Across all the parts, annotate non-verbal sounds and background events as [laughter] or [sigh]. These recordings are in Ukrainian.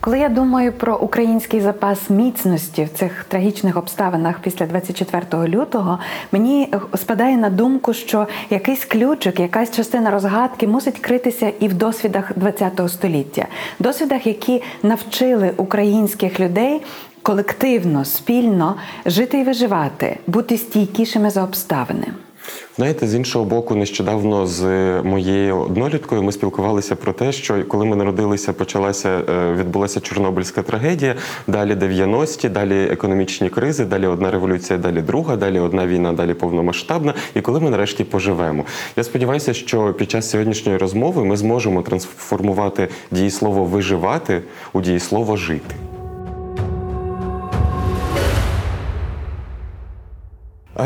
Коли я думаю про український запас міцності в цих трагічних обставинах після 24 лютого, мені спадає на думку, що якийсь ключик, якась частина розгадки мусить критися і в досвідах ХХ століття, досвідах, які навчили українських людей. Колективно, спільно жити і виживати, бути стійкішими за обставини. Знаєте, з іншого боку, нещодавно з моєю одноліткою ми спілкувалися про те, що коли ми народилися, почалася е, відбулася Чорнобильська трагедія. Далі 90-ті, далі економічні кризи, далі одна революція, далі друга, далі одна війна, далі повномасштабна. І коли ми нарешті поживемо. Я сподіваюся, що під час сьогоднішньої розмови ми зможемо трансформувати дієслово виживати у дієслово жити.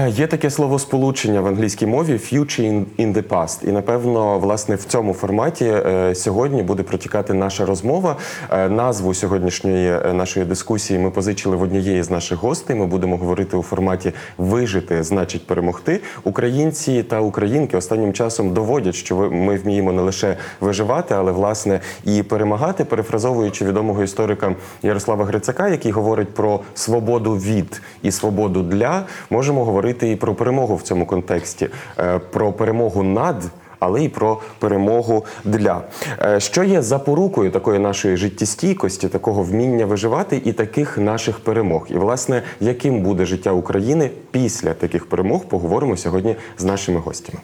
Є таке слово сполучення в англійській мові «future in the past». І напевно, власне, в цьому форматі е, сьогодні буде протікати наша розмова. Е, Назву сьогоднішньої е, нашої дискусії ми позичили в однієї з наших гостей. Ми будемо говорити у форматі Вижити значить перемогти. Українці та українки останнім часом доводять, що ми вміємо не лише виживати, але власне і перемагати, перефразовуючи відомого історика Ярослава Грицака, який говорить про свободу від і свободу для, можемо говорити і про перемогу в цьому контексті, Е, про перемогу над. Але й про перемогу для Е, що є запорукою такої нашої життєстійкості, такого вміння виживати і таких наших перемог. І власне, яким буде життя України після таких перемог, поговоримо сьогодні з нашими гостями.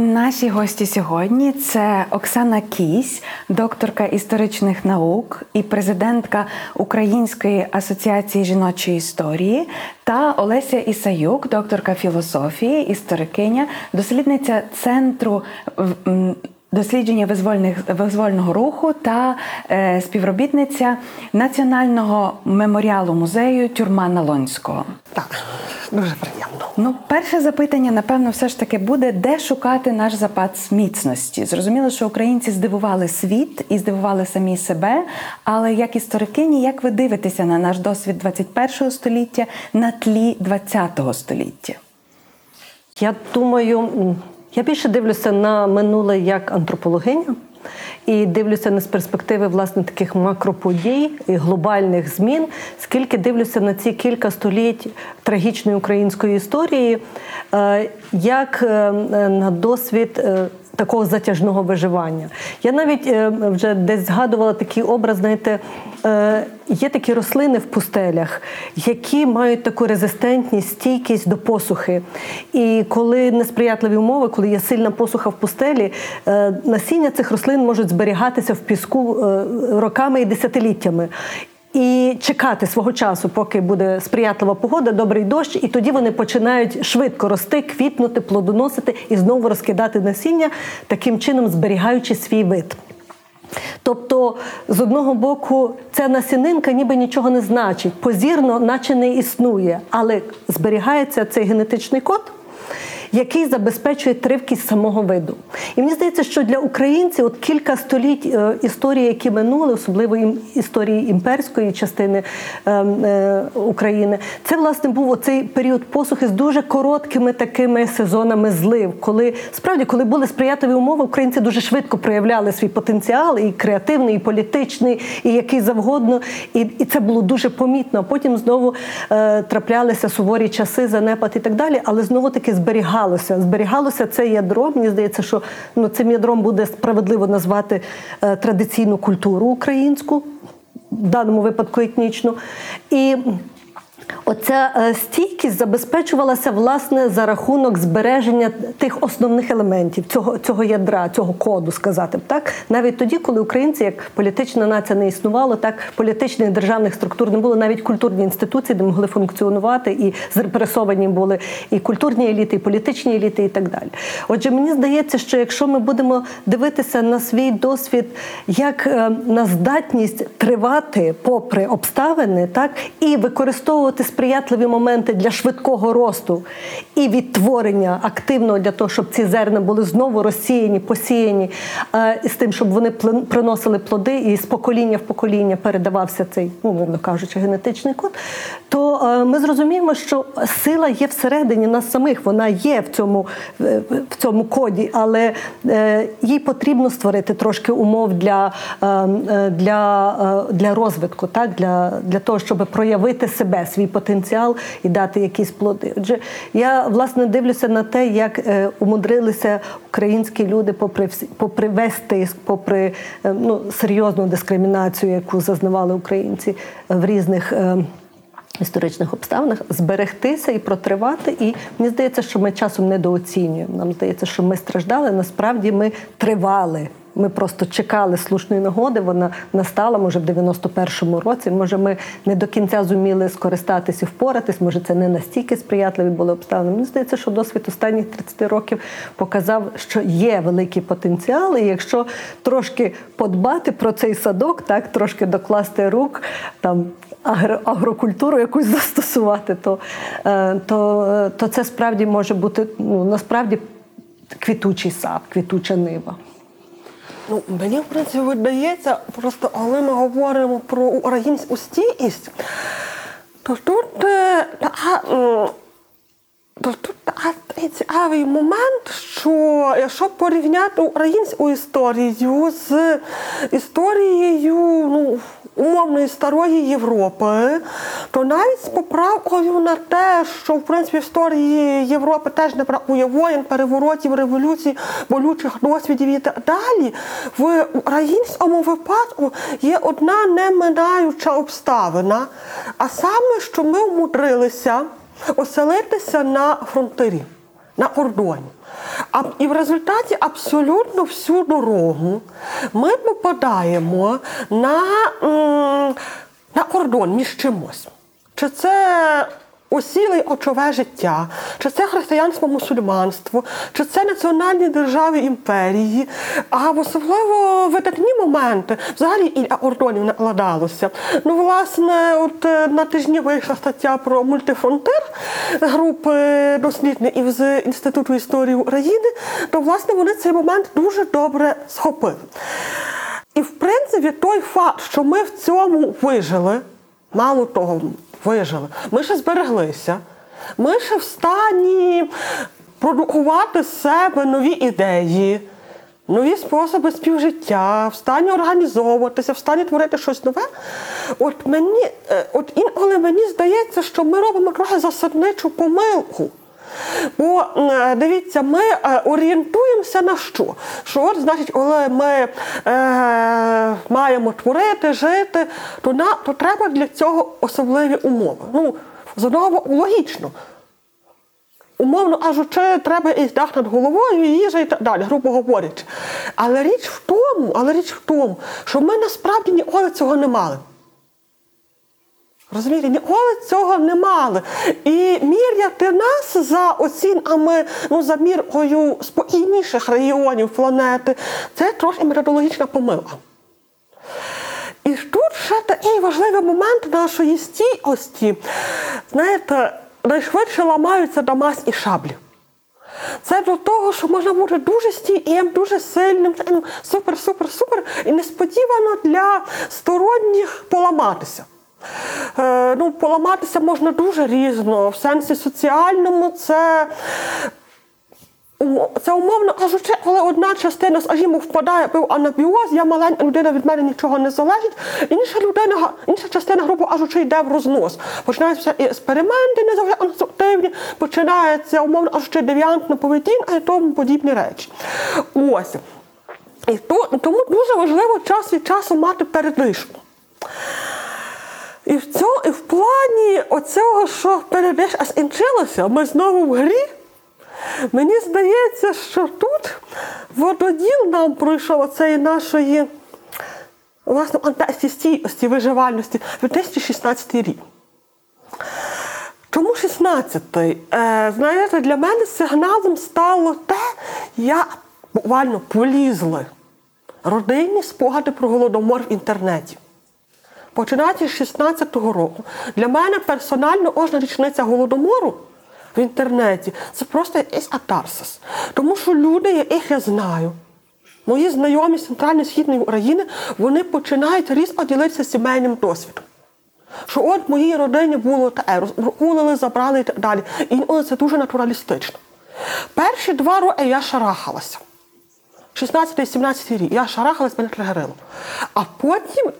Наші гості сьогодні це Оксана Кісь, докторка історичних наук і президентка Української асоціації жіночої історії, та Олеся Ісаюк, докторка філософії, історикиня, дослідниця центру. Дослідження визвольних визвольного руху та е, співробітниця Національного меморіалу музею Тюрма Налонського. Так, дуже приємно. Ну, перше запитання, напевно, все ж таки буде, де шукати наш запас міцності. Зрозуміло, що українці здивували світ і здивували самі себе. Але як історикині, як ви дивитеся на наш досвід 21 століття на тлі 20 століття? Я думаю, я більше дивлюся на минуле як антропологиня. І дивлюся не з перспективи власне таких макроподій і глобальних змін, скільки дивлюся на ці кілька століть трагічної української історії, е, як е, е, на досвід такого затяжного виживання. Я навіть е, вже десь згадувала такий образ, знаєте, е, є такі рослини в пустелях, які мають таку резистентність, стійкість до посухи. І коли несприятливі умови, коли є сильна посуха в пустелі, е, насіння цих рослин можуть зберігатися в піску е, роками і десятиліттями. І чекати свого часу, поки буде сприятлива погода, добрий дощ, і тоді вони починають швидко рости, квітнути, плодоносити і знову розкидати насіння, таким чином зберігаючи свій вид. Тобто, з одного боку, ця насінинка ніби нічого не значить, позірно, наче не існує, але зберігається цей генетичний код. Який забезпечує тривкість самого виду, і мені здається, що для українців от кілька століть е, історії, які минули, особливо історії імперської частини е, е, України, це власне був оцей період посухи з дуже короткими такими сезонами злив, коли справді, коли були сприятливі умови, українці дуже швидко проявляли свій потенціал, і креативний, і політичний, і який завгодно. І, і це було дуже помітно. А потім знову е, траплялися суворі часи, занепад і так далі, але знову таки зберігалося. Зберігалося це ядро. Мені здається, що ну, цим ядром буде справедливо назвати е, традиційну культуру українську, в даному випадку етнічну. І Оця е, стійкість забезпечувалася власне за рахунок збереження тих основних елементів цього, цього ядра, цього коду, сказати б так. Навіть тоді, коли українці як політична нація не існувало, так політичних державних структур не було, навіть культурні інституції, де могли функціонувати, і зрепресовані були і культурні еліти, і політичні еліти, і так далі. Отже, мені здається, що якщо ми будемо дивитися на свій досвід як е, на здатність тривати попри обставини, так і використовувати сприятливі моменти для швидкого росту і відтворення активного для того, щоб ці зерна були знову розсіяні, посіяні, е, з тим, щоб вони приносили плоди, і з покоління в покоління передавався цей, ну, мовно кажучи, генетичний код, то е, ми зрозуміємо, що сила є всередині нас самих, вона є в цьому, е, в цьому коді, але їй потрібно створити трошки умов для, е, е, для, для розвитку, так? Для, для того, щоб проявити себе, свій потенціал і дати якісь плоди. Отже, я власне дивлюся на те, як е, умудрилися українські люди, попри попри весь тиск, попри е, ну, серйозну дискримінацію, яку зазнавали українці в різних. е, історичних обставинах зберегтися і протривати. І мені здається, що ми часом недооцінюємо. Нам здається, що ми страждали. Насправді ми тривали. Ми просто чекали слушної нагоди. Вона настала, може, в 91-му році. Може, ми не до кінця зуміли скористатися і впоратись. Може, це не настільки сприятливі були обставини. Мені здається, що досвід останніх 30 років показав, що є великий потенціал, і якщо трошки подбати про цей садок, так трошки докласти рук там агро, агрокультуру якусь застосувати, то, е, то, е, то це справді може бути ну, насправді квітучий сад, квітуча нива. Ну, мені в принципі видається, просто коли ми говоримо про українську стійкість, то тут е, така, то тут такий цікавий момент, що якщо порівняти українську історію з історією ну, умовної старої Європи, то навіть з поправкою на те, що в принципі в історії Європи теж не бракує воєн, переворотів, революцій, болючих досвідів і так далі, в українському випадку є одна неминаюча обставина, а саме, що ми вмудрилися оселитися на фронтирі, на кордоні. А, і в результаті абсолютно всю дорогу ми попадаємо на, на кордон між чимось. Чи це осіле очове життя, чи це християнство мусульманство, чи це національні держави імперії, а особливо видатні моменти взагалі і кордонів накладалося. Ну, власне, от е, на тижні вийшла стаття про мультифронтир групи дослідників з Інституту історії України, то власне вони цей момент дуже добре схопили. І в принципі, той факт, що ми в цьому вижили, мало того, вижили, ми ще збереглися, ми ще в стані продукувати з себе нові ідеї, нові способи співжиття, в стані організовуватися, в стані творити щось нове. От мені, е, от інколи мені здається, що ми робимо трохи засадничу помилку. Бо е, дивіться, ми е, орієнтуємося на що? Що от, значить, коли ми е, маємо творити, жити, то, на, то треба для цього особливі умови. Ну, з одного логічно. Умовно кажучи, треба і дах над головою, і їжа і так далі, грубо говорячи. Але річ в тому, але річ в тому, що ми насправді ніколи цього не мали. Розумієте, ніколи цього не мали. І міряти нас за оцінками, ну, за міркою спокійніших регіонів планети, це трошки методологічна помилка. І тут ще такий важливий момент нашої стійкості. Знаєте, найшвидше ламаються Дамас і шаблі. Це до того, що можна бути дуже стійким, дуже сильним, супер, супер, супер, і несподівано для сторонніх поламатися. Е, ну, поламатися можна дуже різно. В сенсі соціальному це. Це умовно кажучи, коли одна частина, скажімо, впадає в анабіоз, я маленька людина від мене нічого не залежить, інша людина, інша частина, грубо кажучи, йде в рознос. Починаються експерименти не завжди конструктивні, починається, умовно кажучи, девіантна поведінка і тому подібні речі. Ось. І то, тому дуже важливо час від часу мати передишку. І в цьому, і в плані оцього, що перейдеш аж інчилося, ми знову в грі. Мені здається, що тут вододіл нам пройшов оцеї нашої власне антистійкості, виживальності 2016 рік. Чому 16-й? Е, знаєте, для мене сигналом стало те, як буквально полізли родинні спогади про голодомор в інтернеті. Починаючи з 16-го року, для мене персонально кожна річниця голодомору в інтернеті це просто якийсь атарсис. Тому що люди, яких я знаю, мої знайомі з центрально-східної України, вони починають різко ділитися сімейним досвідом. Що от моїй родині було те, розкулили, забрали і так далі. Інколи це дуже натуралістично. Перші два роки я шарахалася. 16-17 рік. Я шарахалась, мене тригерило. А потім,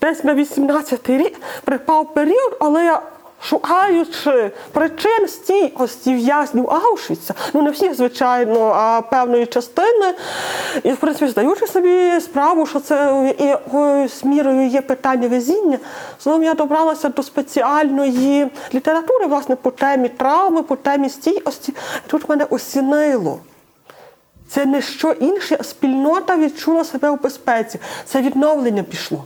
десь на 18 рік, припав період, але я. Шукаючи причин стійкості в'язнів Аушвіца, ну не всіх, звичайно, а певної частини, і в принципі здаючи собі справу, що це якоюсь мірою є питання везіння, знову я добралася до спеціальної літератури, власне, по темі травми, по темі стійкості. Тут мене осінило. Це не що інше, а спільнота відчула себе у безпеці. Це відновлення пішло.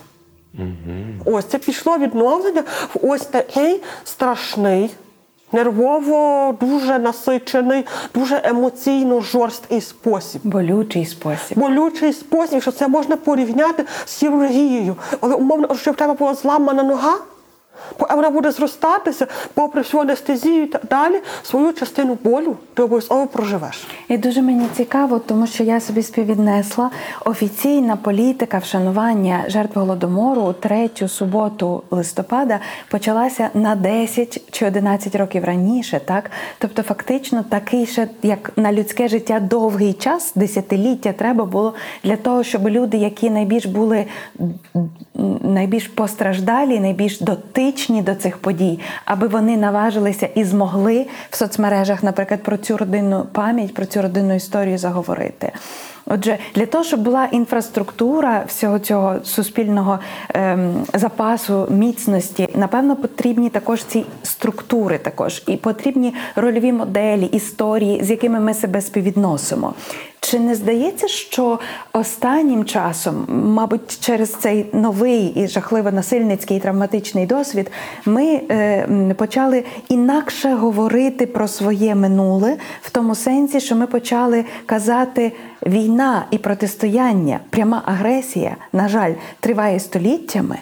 Ось це пішло відновлення в ось такий страшний, нервово дуже насичений, дуже емоційно жорсткий спосіб. Болючий спосіб. Болючий спосіб, що це можна порівняти з хірургією. Але умовно, що в тебе була зламана нога, вона буде зростатися, попри всю анестезію і так далі, свою частину болю ти обов'язково проживеш. І дуже мені цікаво, тому що я собі співвіднесла офіційна політика вшанування жертв голодомору третю суботу листопада почалася на 10 чи 11 років раніше, так тобто, фактично, такий ще як на людське життя довгий час, десятиліття треба було для того, щоб люди, які найбільш були найбільш постраждалі, найбільш дотичні до цих подій, аби вони наважилися і змогли в соцмережах, наприклад, про цю родинну пам'ять, про цю родинну історію заговорити. Отже, для того, щоб була інфраструктура всього цього суспільного ем, запасу міцності, напевно, потрібні також ці структури, також і потрібні рольові моделі, історії, з якими ми себе співвідносимо. Чи не здається, що останнім часом, мабуть, через цей новий і жахливо насильницький травматичний досвід, ми е, почали інакше говорити про своє минуле в тому сенсі, що ми почали казати війна і протистояння, пряма агресія, на жаль, триває століттями.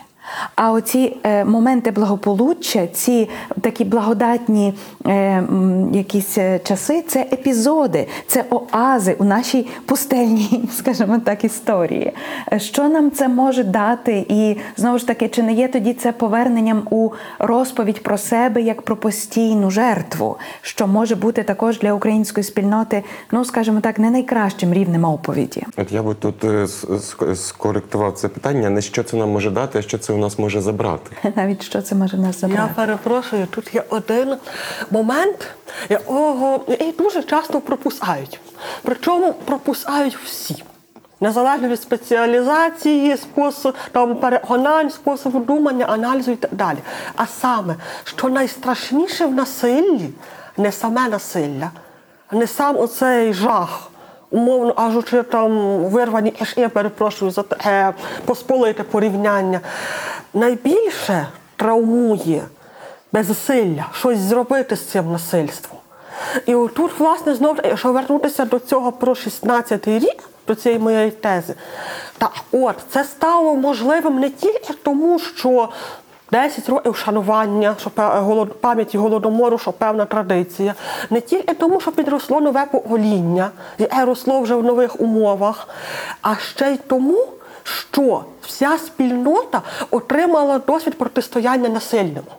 А оці е, моменти благополуччя, ці такі благодатні е, якісь е, часи, це епізоди, це оази у нашій пустельній, [laughs] скажімо так, історії. Що нам це може дати? І знову ж таки, чи не є тоді це поверненням у розповідь про себе як про постійну жертву, що може бути також для української спільноти, ну скажімо так, не найкращим рівнем оповіді? От я би тут скоректував це питання, не що це нам може дати, а що це у нас може забрати. [laughs] Навіть що це може в нас забрати? Я перепрошую, тут є один момент, якого і дуже часто пропускають. Причому пропускають всі. Незалежно від спеціалізації, способу там переконань, способу думання, аналізу і так далі. А саме, що найстрашніше в насиллі не саме насилля, не сам оцей жах, умовно кажучи, там вирвані аж я перепрошую за те посполите порівняння. Найбільше травмує безсилля щось зробити з цим насильством. І отут, власне, знову, якщо вернутися до цього про 16-й рік, до цієї моєї тези, так от це стало можливим не тільки тому, що 10 років шанування, що пам'яті голодомору, що певна традиція, не тільки тому, що підросло нове покоління, яке росло вже в нових умовах, а ще й тому, що вся спільнота отримала досвід протистояння насильному.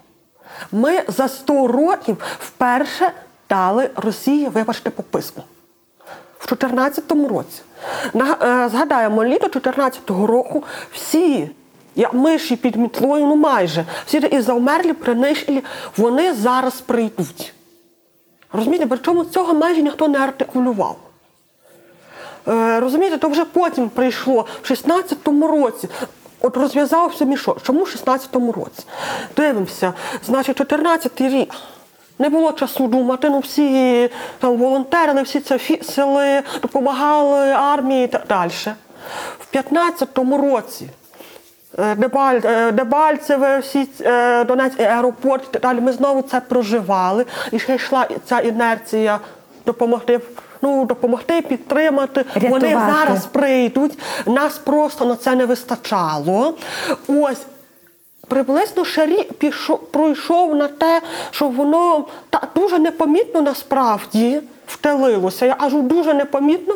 Ми за 100 років вперше дали Росії, вибачте, по письму. В 2014 році. Е, Згадаємо, літо 2014 року всі, як миші під мітлою, ну майже, всі і завмерлі, принишілі, вони зараз прийдуть. Розумієте, причому цього майже ніхто не артикулював. Е, розумієте, то вже потім прийшло в 16-му році. от розв'язався мішок. Чому в 16-му році? Дивимося, значить, 14-й рік. Не було часу думати, ну всі там волонтерили, всі це фісили, допомагали армії і так далі. В 15-му році Дебаль, Дебальцеве, всі е, Донецький аеропорт і так далі. Ми знову це проживали. І ще йшла ця інерція допомогти. Ну, допомогти, підтримати. Вони зараз прийдуть. Нас просто на це не вистачало. Ось приблизно ще рік пішов, пройшов на те, що воно та, дуже непомітно насправді втелилося. Я кажу дуже непомітно.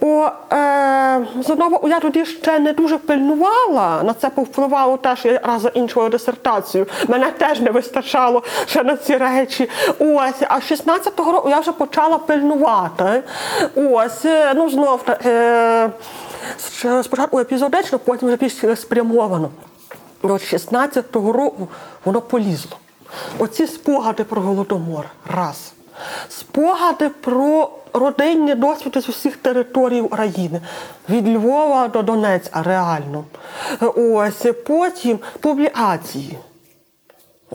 Бо е, з одного я тоді ще не дуже пильнувала. На це повпливало те, що я раз закінчувала дисертацію. Мене теж не вистачало ще на ці речі. Ось, а з 16-го року я вже почала пильнувати. Ось, е, ну знов е, спочатку епізодично, потім вже більш спрямовано. До 16-го року воно полізло. Оці спогади про голодомор. Раз. Спогади про родинні досвіди з усіх територій України. Від Львова до Донецька, реально. Ось потім публікації.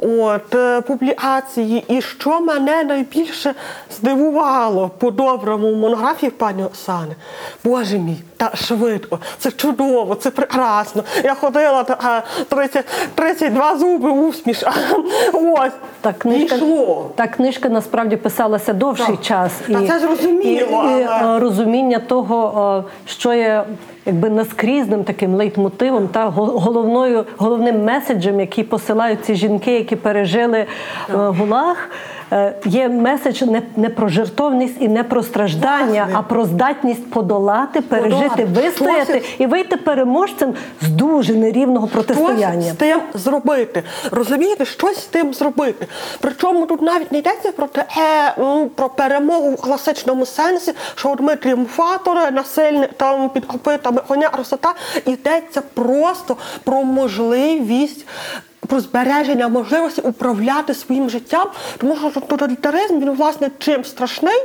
От е, публікації, і що мене найбільше здивувало по-доброму в монографії пані Оксани. Боже мій, та швидко, це чудово, це прекрасно. Я ходила така 30, 32 зуби усміш. [laughs] Ось Та книжка, йшло. та книжка насправді писалася довший Так. час. Та це зрозуміло, І, і, але- е, розуміння того, е, що є якби наскрізним таким лейтмотивом та го- головною, головним меседжем, який посилають ці жінки, які пережили е, гулаг. Е, Є меседж не, не про жертовність і не про страждання, Власне. а про здатність подолати, пережити, Подолати. вистояти Щось- і вийти переможцем з дуже нерівного Щось протистояння. з тим зробити. Розумієте, щось з тим зробити. Причому тут навіть не йдеться про те, е, про перемогу в класичному сенсі, що от ми тріумфатори, насильник там під копитами коня красота. Йдеться просто про можливість. Про збереження можливості управляти своїм життям, тому що тоталітаризм він власне чим страшний,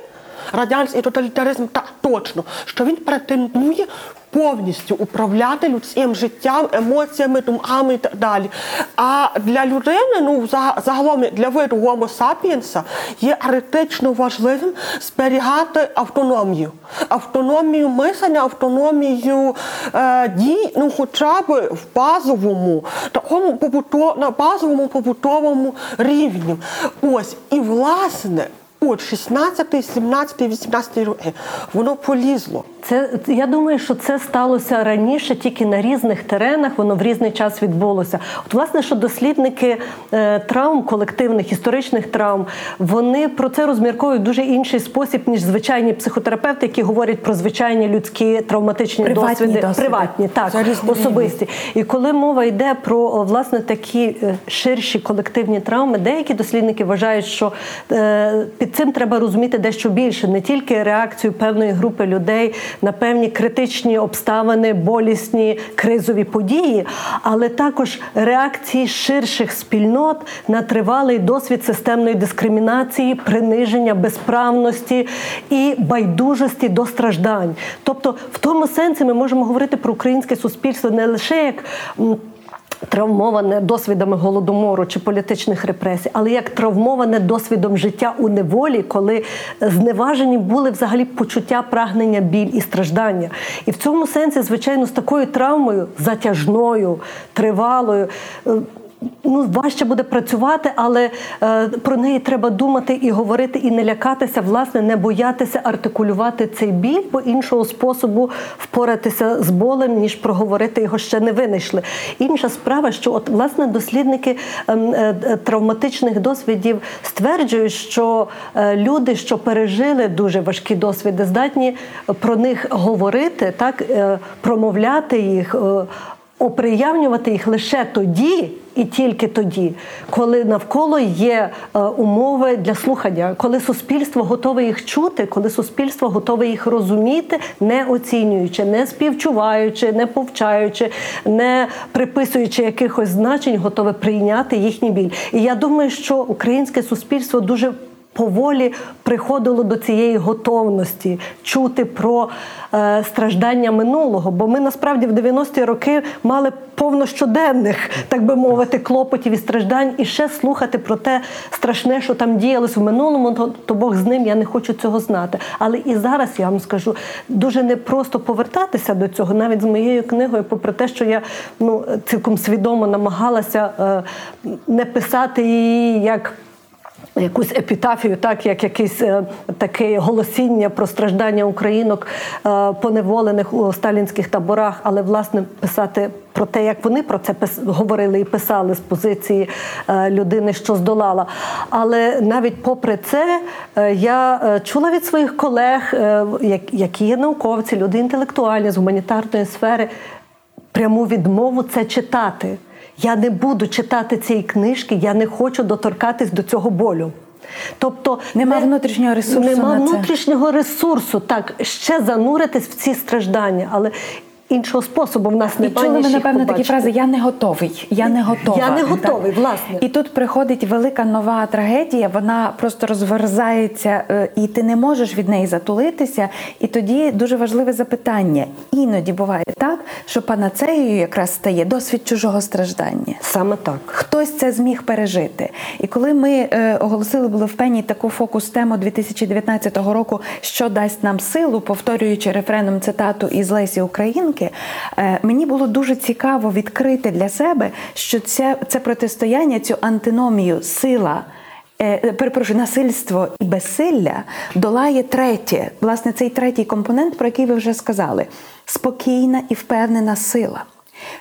радянський тоталітаризм так точно, що він претендує повністю управляти людським життям, емоціями, думками і так далі. А для людини, ну за- загалом для виду Homo sapiens є критично важливим зберігати автономію. Автономію мислення, автономію е, дій, ну хоча б в базовому, такому побуто, на базовому побутовому рівні. Ось, і власне. От 16, 17, 18 роки воно полізло. Це я думаю, що це сталося раніше, тільки на різних теренах, воно в різний час відбулося. От, власне, що дослідники е, травм, колективних історичних травм, вони про це розмірковують в дуже інший спосіб, ніж звичайні психотерапевти, які говорять про звичайні людські травматичні Приватні досвіди, досвіди. приватні, так Це особисті. І коли мова йде про власне такі е, ширші колективні травми, деякі дослідники вважають, що е, під цим треба розуміти дещо більше, не тільки реакцію певної групи людей на певні критичні обставини, болісні кризові події, але також реакції ширших спільнот на тривалий досвід системної дискримінації, приниження, безправності і байдужості до страждань. Тобто, в тому сенсі ми можемо говорити про українське суспільство не лише як. Травмоване досвідами голодомору чи політичних репресій, але як травмоване досвідом життя у неволі, коли зневажені були взагалі почуття прагнення, біль і страждання. І в цьому сенсі, звичайно, з такою травмою затяжною, тривалою. Е, Ну, важче буде працювати, але е, про неї треба думати і говорити, і не лякатися, власне, не боятися артикулювати цей біль, бо іншого способу впоратися з болем, ніж проговорити його ще не винайшли. Інша справа, що от власне дослідники ем, е, е, травматичних досвідів стверджують, що е, люди, що пережили дуже важкі досвіди, здатні про них говорити, так е, промовляти їх. Оприявнювати їх лише тоді і тільки тоді, коли навколо є е, умови для слухання, коли суспільство готове їх чути, коли суспільство готове їх розуміти, не оцінюючи, не співчуваючи, не повчаючи, не приписуючи якихось значень, готове прийняти їхній біль. І я думаю, що українське суспільство дуже поволі приходило до цієї готовності чути про е, страждання минулого. Бо ми насправді в 90-ті роки мали повно щоденних, так би мовити, клопотів і страждань, і ще слухати про те страшне, що там діялось в минулому, то, то Бог з ним, я не хочу цього знати. Але і зараз я вам скажу, дуже непросто повертатися до цього, навіть з моєю книгою, попри те, що я ну, цілком свідомо намагалася е, не писати її як. Якусь епітафію, так як якесь е, таке голосіння про страждання українок е, поневолених у сталінських таборах, але власне писати про те, як вони про це говорили і писали з позиції е, людини, що здолала. Але навіть попри це, я чула від своїх колег, які є науковці, люди інтелектуальні з гуманітарної сфери, пряму відмову це читати. Я не буду читати цієї книжки, я не хочу доторкатись до цього болю. Тобто Нема внутрішнього ресурсу Нема на це. внутрішнього ресурсу, так ще зануритись в ці страждання, але іншого способу в нас І чули ми, напевно, такі фрази Я не готовий. Я не готова. Я не Так. готовий, власне. І тут приходить велика нова трагедія, вона просто розверзається, е, і ти не можеш від неї затулитися. І тоді дуже важливе запитання. Іноді буває так, що панацеєю якраз стає досвід чужого страждання. Саме так. Хтось це зміг пережити. І коли ми е, оголосили були в пені таку фокус-тему 2019 року, що дасть нам силу, повторюючи рефреном цитату із Лесі Українки, е, мені було дуже цікаво відкрити для себе, що це, це протистояння, цю антиномію, сила. е, Перепрошую, насильство і безсилля долає третє, власне, цей третій компонент, про який ви вже сказали: спокійна і впевнена сила.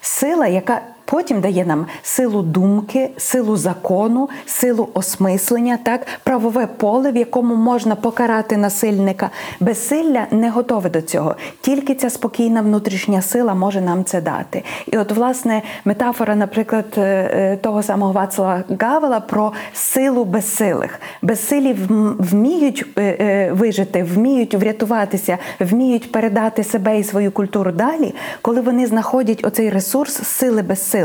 Сила, яка потім дає нам силу думки, силу закону, силу осмислення, так правове поле, в якому можна покарати насильника. Безсилля не готове до цього. Тільки ця спокійна внутрішня сила може нам це дати. І от, власне, метафора, наприклад, е, е, того самого Вацлава Гавела про силу безсилих. Безсилі вміють е, вижити, вміють врятуватися, вміють передати себе і свою культуру далі, коли вони знаходять оцей ресурс сили безсилих,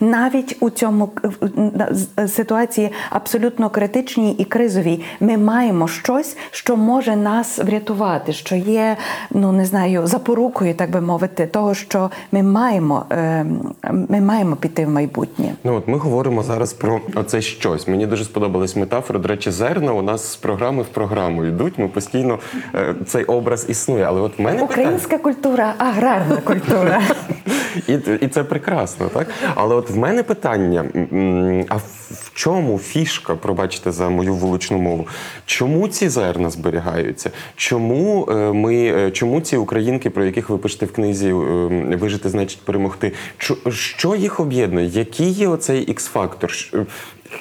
навіть у цьому на- з- ситуації абсолютно критичній і кризовій. Ми маємо щось, що може нас врятувати, що є, ну не знаю, запорукою, так би мовити, того, що ми маємо, е, ми маємо піти в майбутнє. Ну от ми говоримо зараз про оце щось. Мені дуже сподобалась метафора. До речі, зерна у нас з програми в програму йдуть. Ми постійно е, цей образ існує. Але от в мене питання, Українська культура, аграрна культура. [laughs] і, і це прекрасно, так? Але от в мене питання: а в чому фішка, пробачте за мою вуличну мову? Чому ці зерна зберігаються? Чому е, ми, е, чому ці українки, про яких ви пишете в книзі е, Вижити значить перемогти? Що їх об'єднує? Який є оцей ікс-фактор?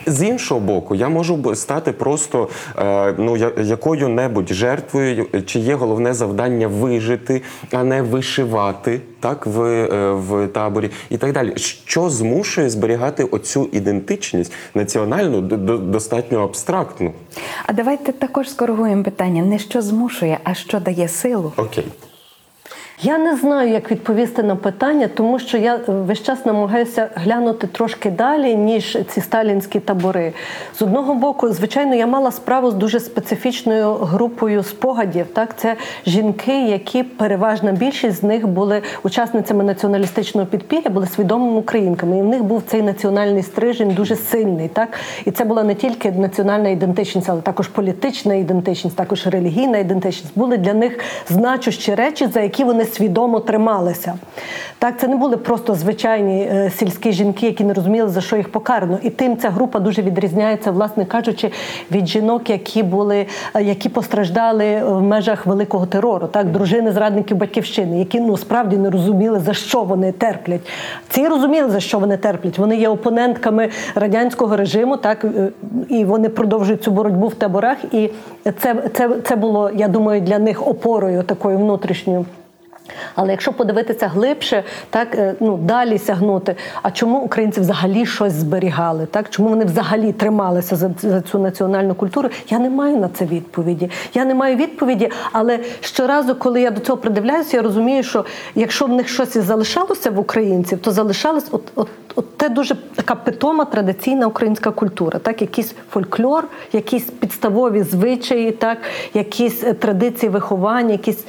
З іншого боку, я можу стати просто е, ну якою-небудь жертвою, чи є головне завдання вижити, а не вишивати так в, е, в таборі і так далі. Що змушує зберігати оцю ідентичність національну, достатньо абстрактну? А давайте також скоригуємо питання: не що змушує, а що дає силу. Окей. Я не знаю, як відповісти на питання, тому що я весь час намагаюся глянути трошки далі, ніж ці сталінські табори. З одного боку, звичайно, я мала справу з дуже специфічною групою спогадів. Так, це жінки, які переважна більшість з них були учасницями націоналістичного підпілля, були свідомими українками. І в них був цей національний стрижень дуже сильний. Так, і це була не тільки національна ідентичність, але також політична ідентичність, також релігійна ідентичність. Були для них значущі речі, за які вони свідомо трималися. Так, це не були просто звичайні е, сільські жінки, які не розуміли, за що їх покарано. І тим ця група дуже відрізняється, власне кажучи, від жінок, які були, е, які постраждали в межах великого терору, так, дружини зрадників батьківщини, які ну справді не розуміли, за що вони терплять. Ці розуміли, за що вони терплять. Вони є опонентками радянського режиму, так е, і вони продовжують цю боротьбу в таборах. І це, це, це було, я думаю, для них опорою такою внутрішньою. Але якщо подивитися глибше, так е, ну далі сягнути. А чому українці взагалі щось зберігали? Так чому вони взагалі трималися за, за цю національну культуру? Я не маю на це відповіді. Я не маю відповіді, але щоразу, коли я до цього придивляюся, я розумію, що якщо в них щось і залишалося в українців, то залишалось от, от, це дуже така питома традиційна українська культура, так, якийсь фольклор, якісь підставові звичаї, так, якісь е, традиції виховання, якісь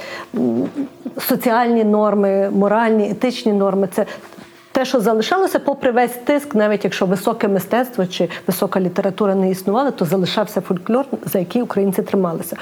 соціальні норми, моральні, етичні норми. Це те, що залишалося, попри весь тиск, навіть якщо високе мистецтво чи висока література не існували, то залишався фольклор, за який українці трималися.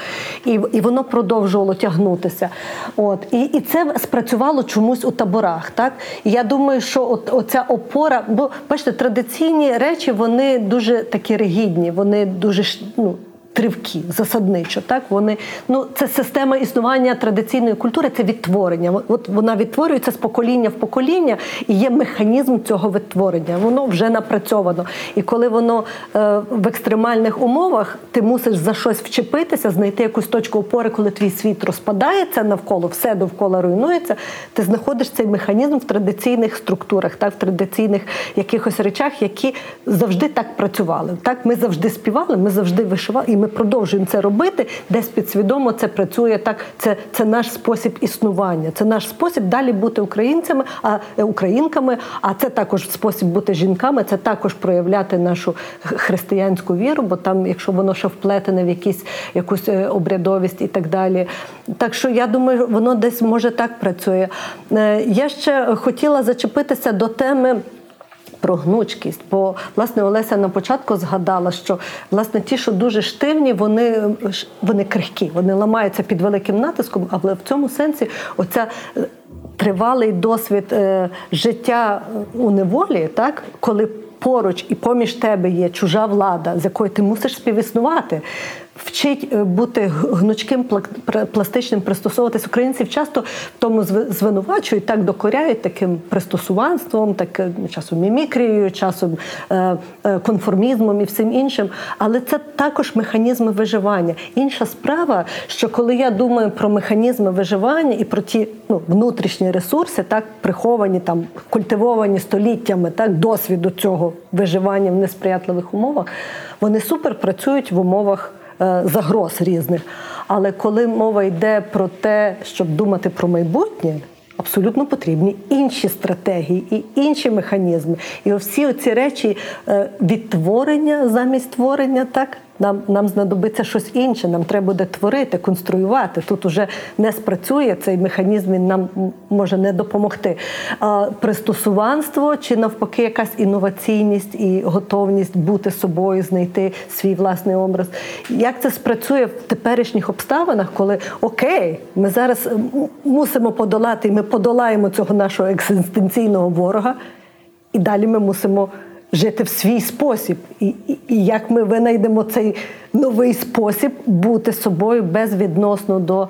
І, і воно продовжувало тягнутися. От. І, і це спрацювало чомусь у таборах. Так? І я думаю, що от, оця опора, бо бачите, традиційні речі вони дуже такі ригідні, вони дуже ну, тривкі, засадничо. Так вони ну це система існування традиційної культури, це відтворення. От вона відтворюється з покоління в покоління, і є механізм цього відтворення. Воно вже напрацьовано. І коли воно е, в екстремальних умовах, ти мусиш за щось вчепитися, знайти якусь точку опори, коли твій світ розпадається навколо, все довкола руйнується. Ти знаходиш цей механізм в традиційних структурах, так в традиційних якихось речах, які завжди так працювали. Так, ми завжди співали, ми завжди вишивали, і ми продовжуємо це робити. Десь підсвідомо це працює так. Це, це наш спосіб існування. Це наш спосіб далі бути українцями, а е, українками. А це також спосіб бути жінками. Це також проявляти нашу християнську віру, бо там, якщо воно ще вплетене в якісь якусь е, обрядовість і так далі. Так що я думаю, воно десь може так працює. Е, Я ще хотіла зачепитися до теми. Про гнучкість, бо власне Олеся на початку згадала, що власне ті, що дуже штивні, вони, вони крихкі, вони ламаються під великим натиском, але в цьому сенсі оця е, тривалий досвід е, життя у неволі, так коли поруч і поміж тебе є чужа влада, з якою ти мусиш співіснувати. Вчить е, бути гнучким, пластичним, пристосовуватись. Українців часто в тому звинувачують, так докоряють таким пристосуванством, так е, часом мімікрією, часом е, конформізмом і всім іншим. Але це також механізми виживання. Інша справа, що коли я думаю про механізми виживання і про ті ну, внутрішні ресурси, так приховані там, культивовані століттями, так досвіду цього виживання в несприятливих умовах, вони супер працюють в умовах загроз різних. Але коли мова йде про те, щоб думати про майбутнє. Абсолютно потрібні інші стратегії і інші механізми. І всі ці речі е, відтворення замість творення, так нам, нам знадобиться щось інше. Нам треба буде творити, конструювати. Тут уже не спрацює цей механізм, він нам може не допомогти. А пристосуванство чи навпаки якась інноваційність і готовність бути собою, знайти свій власний образ. Як це спрацює в теперішніх обставинах, коли окей, ми зараз мусимо подолати, і ми подолаємо цього нашого екзистенційного ворога, і далі ми мусимо жити в свій спосіб. І, і, і як ми винайдемо цей новий спосіб бути собою безвідносно до,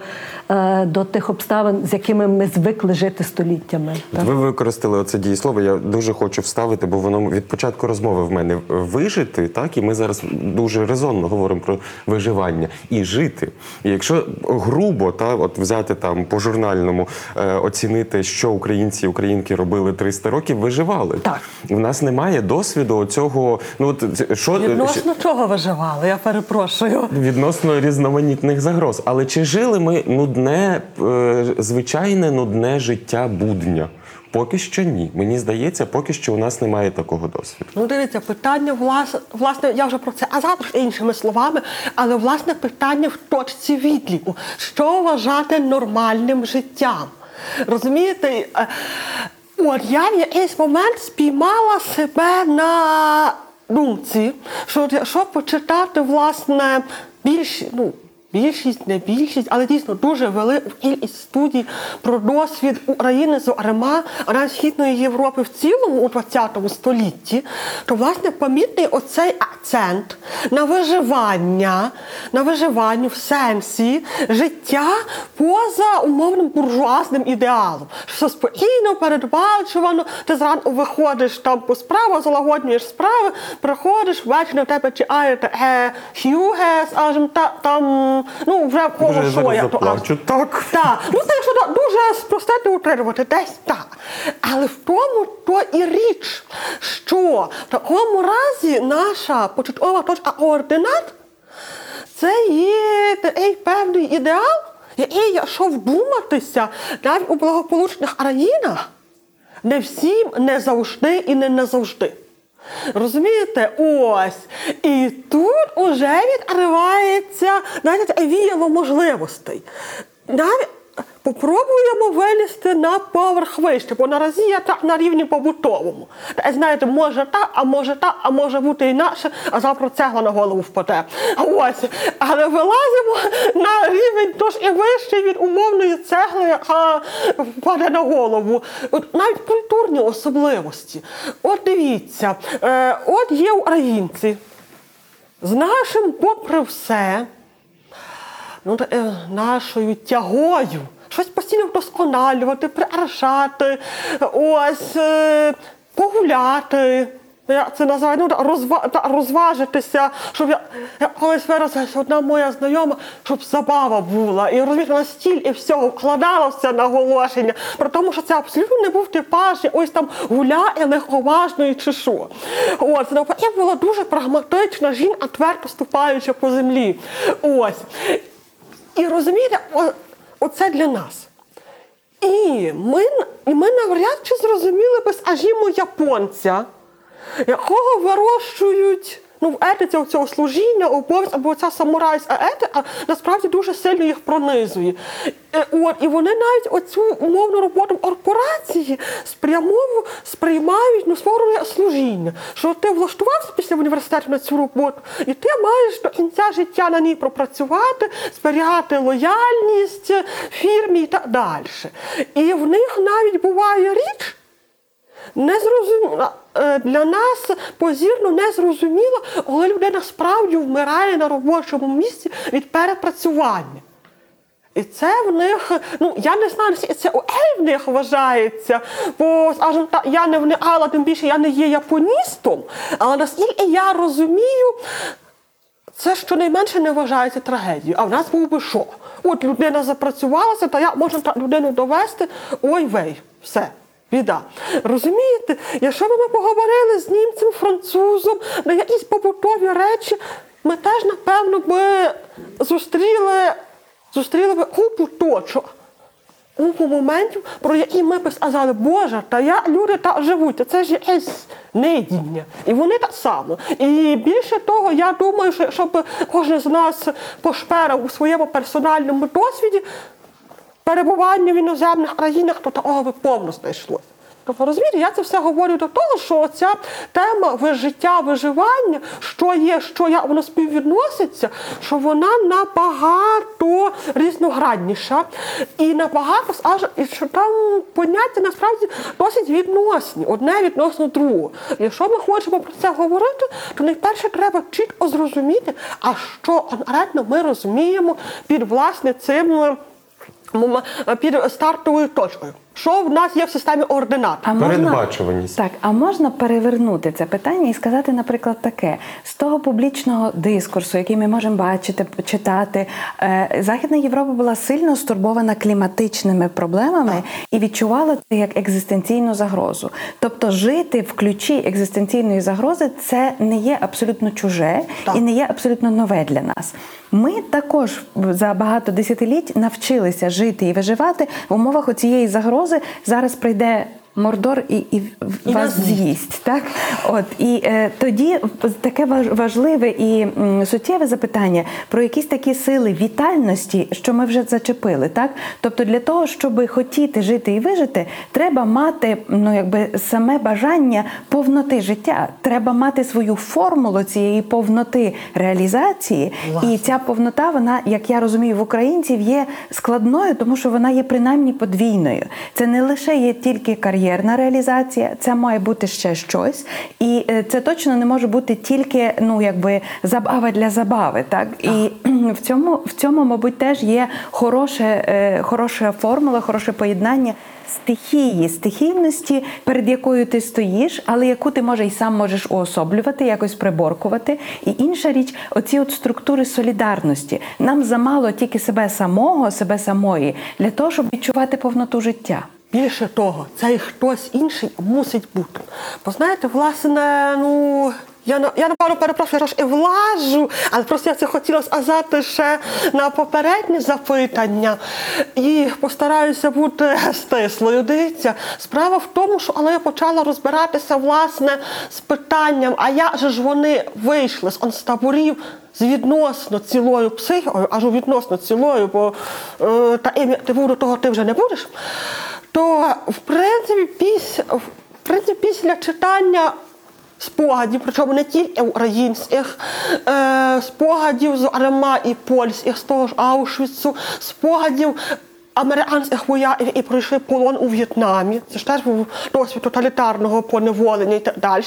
е, до тих обставин, з якими ми звикли жити століттями. От Ви використали оце дієслово. Я дуже хочу вставити, бо воно від початку розмови в мене вижити, так і ми зараз дуже резонно говоримо про виживання і жити. І якщо грубо та от взяти там по журнальному е, оцінити, що українці і українки робили 300 років, виживали. Так. в нас немає досвіду цього. Ну от що Відносно чого виживали? Я перепрошую. Відносно різноманітних загроз. Але чи жили ми нудне, е, звичайне нудне життя будня? Поки що ні. Мені здається, поки що у нас немає такого досвіду. Ну, дивіться, питання власне, власне, я вже про це а завтра іншими словами, але власне питання в точці відліку. Що вважати нормальним життям? Розумієте? От я в якийсь момент спіймала себе на думці, що якщо почитати власне більш ну. Більшість, не більшість, але дійсно дуже велика кількість студій про досвід України, зокрема, навіть Східної Європи в цілому у ХХ столітті, то власне помітний оцей акцент на виживання, на виживанню в сенсі життя поза умовним буржуазним ідеалом. Що спокійно, передбачувано, ти зранку виходиш там по справах, залагоднюєш справи, приходиш, ввечері на тебе чекає е, Х'юге, скажімо, та, там, ну, вже в кого що зараз я, то аж. Так. Так, ну це якщо так дуже спростити утримувати, десь так. Але в тому то і річ, що в такому разі наша початкова точка координат це є такий певний ідеал, який, якщо вдуматися, навіть у благополучних країнах, Не всім, не завжди і не назавжди. Розумієте? Ось. І тут уже відкривається навіть віяло можливостей. Навіть попробуємо вилізти на поверх вище, бо наразі я так на рівні побутовому. Та, знаєте, може так, а може так, а може бути інакше, а завтра цегла на голову впаде. Ось. Але вилазимо на рівень тож і вищий від умовної цегли, яка впаде на голову. От навіть культурні особливості. От дивіться, е, от є українці з нашим, попри все, ну, е, нашою тягою. Щось постійно вдосконалювати, приаршати, ось е, погуляти. Я це називаю ну, розва, та, розважитися, щоб я, я колись виразилася, одна моя знайома, щоб забава була. І розумієте, стіль і всього вкладалося наголошення, про тому, що це абсолютно не був типаж, ось там гуляє легковажної чи що. От, навпаки, була дуже прагматична жінка, твердо ступаюча по землі. Ось. І розумієте, оце для нас. І ми, і ми навряд чи зрозуміли би, скажімо, японця, якого вирощують ну, в етиці цього служіння, обов'язок, або ця самурайська етика насправді дуже сильно їх пронизує. Е, От, і вони навіть оцю умовну роботу в корпорації спрямово сприймають ну, свого служіння. Що ти влаштувався після університету на цю роботу, і ти маєш до кінця життя на ній пропрацювати, зберігати лояльність фірмі і так далі. І в них навіть буває річ. Незрозуміло е, для нас позірно незрозуміло, коли людина справді вмирає на робочому місці від перепрацювання. І це в них, ну я не знаю, це у в них вважається, бо скажімо так, я не вникала, тим більше я не є японістом, але наскільки я розумію, це щонайменше не вважається трагедією. А в нас був би що? От людина запрацювалася, та як можна людину довести? Ой вей, все. Біда. Розумієте, якщо б ми поговорили з німцем, французом на якісь побутові речі, ми теж, напевно, би зустріли, зустріли би купу точок, купу моментів, про які ми б сказали, Боже, та як люди так живуть, це ж якесь недіння. І вони так само. І більше того, я думаю, що якщо б кожен з нас пошперав у своєму персональному досвіді, перебування в іноземних країнах, то такого би повно знайшлося. Тобто, розумієте, я це все говорю до того, що ця тема вижиття, виживання, що є, що як воно співвідноситься, що вона набагато різноградніша і набагато аж і що там поняття насправді досить відносні, одне відносно другого. Якщо ми хочемо про це говорити, то найперше треба чітко зрозуміти, а що конкретно ми розуміємо під власне цим під стартовою точкою. Що в нас є в системі ординат? А можна, Передбачуваність. Так, а можна перевернути це питання і сказати, наприклад, таке: з того публічного дискурсу, який ми можемо бачити, читати, е, Західна Європа була сильно стурбована кліматичними проблемами і відчувала це як екзистенційну загрозу. Тобто, жити в ключі екзистенційної загрози це не є абсолютно чуже Так. і не є абсолютно нове для нас. Ми також за багато десятиліть навчилися жити і виживати в умовах оцієї загрози. Зараз прийде мордор і, і, І вас з'їсть. Так от і е, тоді таке важ- важливе і м, суттєве запитання про якісь такі сили вітальності, що ми вже зачепили. Так, тобто для того, щоб хотіти жити і вижити, треба мати ну якби саме бажання повноти життя. Треба мати свою формулу цієї повноти реалізації, і ця повнота, вона, як я розумію, в українців є складною, тому що вона є принаймні подвійною. Це не лише є тільки кар'єрна реалізація, це має бути ще щось, і е, це точно не може бути тільки ну якби забава для забави. Так і [clears throat] в цьому в цьому, мабуть, теж є хороше, е, хороша формула, хороше поєднання. Стихії, стихійності, перед якою ти стоїш, але яку ти може і сам можеш уособлювати, якось приборкувати. І інша річ, оці от структури солідарності. Нам замало тільки себе самого, себе самої для того, щоб відчувати повноту життя. Більше того, цей хтось інший мусить бути. Бо знаєте, власне, ну Я, я напевно перепрошую, я трошки влажу, але просто я це хотіла сказати ще на попереднє запитання і постараюся бути стислою. Дивіться, справа в тому, що але я почала розбиратися власне з питанням, а як же ж вони вийшли з концтаборів з відносно цілою психікою, аж у відносно цілою, бо е, та ім'я ти до того ти вже не будеш. То в принципі, піс, в принципі після читання спогадів, причому не тільки українських, е, спогадів зокрема і польських, з того ж Аушвіцу, спогадів американських вояків, які пройшли полон у В'єтнамі. Це ж теж був досвід тоталітарного поневолення і так далі.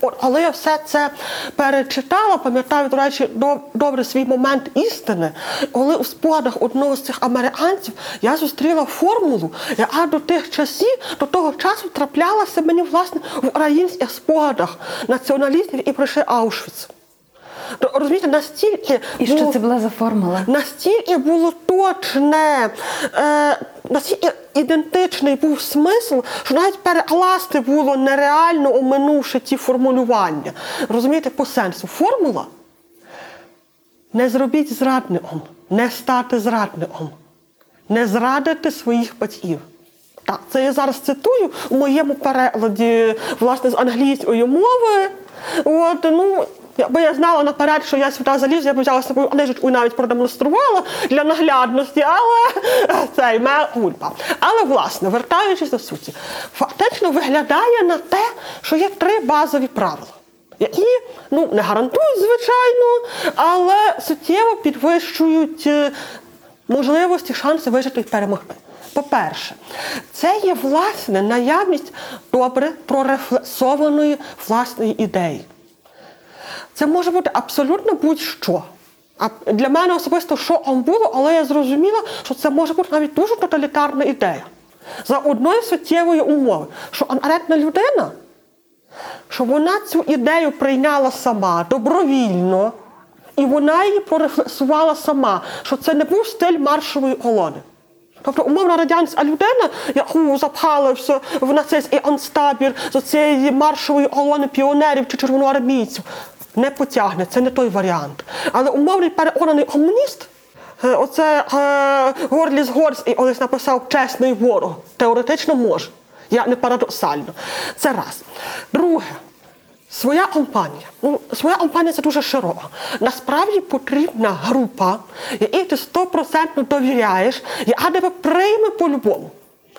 От, але я все це перечитала, пам'ятаю, до речі, добре свій момент істини, коли у спогадах одного з цих американців я зустріла формулу, яка до тих часів, до того часу траплялася мені власне в українських спогадах націоналістів, які пройшли Аушвіц. Розумієте, настільки І що було- це була за формула? настільки було точне, е, настільки ідентичний був смисл, що навіть перекласти було нереально, оминувши ті формулювання. Розумієте, по сенсу. Формула не зробіть зрадником, не стати зрадником, не зрадити своїх батьків. Так, це я зараз цитую у моєму перекладі, власне, з англійської мови. От, ну, якби я знала наперед, що я сюди залізу, я б взяла з собою книжечку і навіть продемонструвала для наглядності, але це ме ульпа. Але, власне, вертаючись до суті, фактично виглядає на те, що є три базові правила які ну, не гарантують, звичайно, але суттєво підвищують е, можливості, шанси вижити і перемогти. По-перше, це є власне наявність добре прорефлексованої власної ідеї. Це може бути абсолютно будь-що. А для мене особисто шоком було, але я зрозуміла, що це може бути навіть дуже тоталітарна ідея. За одної суттєвої умови, що конкретна людина що вона цю ідею прийняла сама добровільно, і вона її прорефлексувала сама, що це не був стиль маршової колони. Тобто умовна радянська людина, яку запхали все в нацистський анцтабір з цієї маршової колони піонерів чи червоноармійців, не потягне, це не той варіант. Але умовний переконаний комуніст, е, оце е, Горліс Горський колись написав чесний ворог, теоретично може. Я не парадоксально. Це раз. Друге, своя компанія. Ну, своя компанія це дуже широка. Насправді потрібна група, якій ти стопроцентно довіряєш, яка тебе прийме по-любому.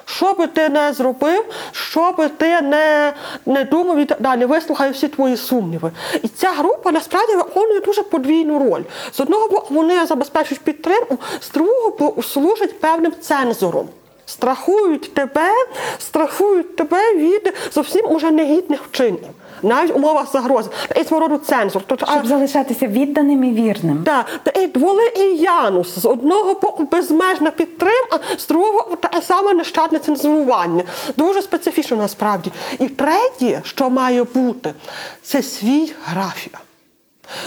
Що би ти не зробив, що би ти не, не думав і так далі, вислухає всі твої сумніви. І ця група насправді виконує дуже подвійну роль. З одного боку, вони забезпечують підтримку, з другого боку, служать певним цензором. Страхують тебе, страхують тебе від зовсім уже негідних вчинів, навіть в умовах загрози. Такий свого роду цензор. Тобто, а- Щоб залишатися відданим і вірним. так, такий дволикий Янус. З одного боку безмежна підтримка, з другого таке саме нещадне цензурування. Дуже специфічно насправді. І третє, що має бути, це свій графік.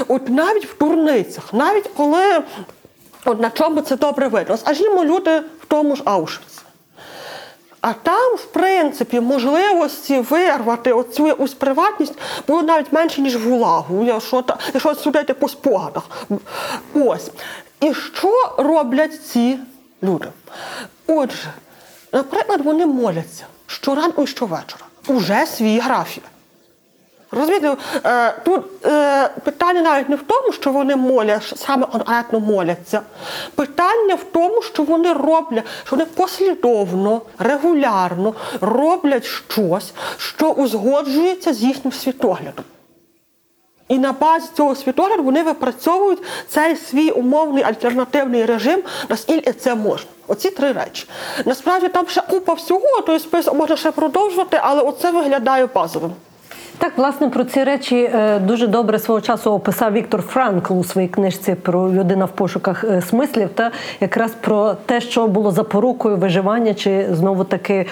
От навіть в дурницях, навіть коли от на чому це добре видно. Скажімо, люди в тому ж Аушвіці. А там, в принципі, можливості вирвати оцю якусь приватність було навіть менше, ніж в улагу, якщо, якщо судити по спогадах. Ось. І що роблять ці люди? Отже, наприклад, вони моляться щоранку і щовечора. Уже свій графік. Розумієте, е, тут е, питання навіть не в тому, що вони моляться, саме конкретно моляться. Питання в тому, що вони роблять, що вони послідовно, регулярно роблять щось, що узгоджується з їхнім світоглядом. І на базі цього світогляду вони випрацьовують цей свій умовний альтернативний режим, наскільки це можна. Оці три речі. Насправді там ще купа всього, той список можна ще продовжувати, але оце виглядає базовим. Так, власне, про ці речі е, дуже добре свого часу описав Віктор Франкл у своїй книжці про людина в пошуках е, смислів, та якраз про те, що було запорукою виживання, чи знову таки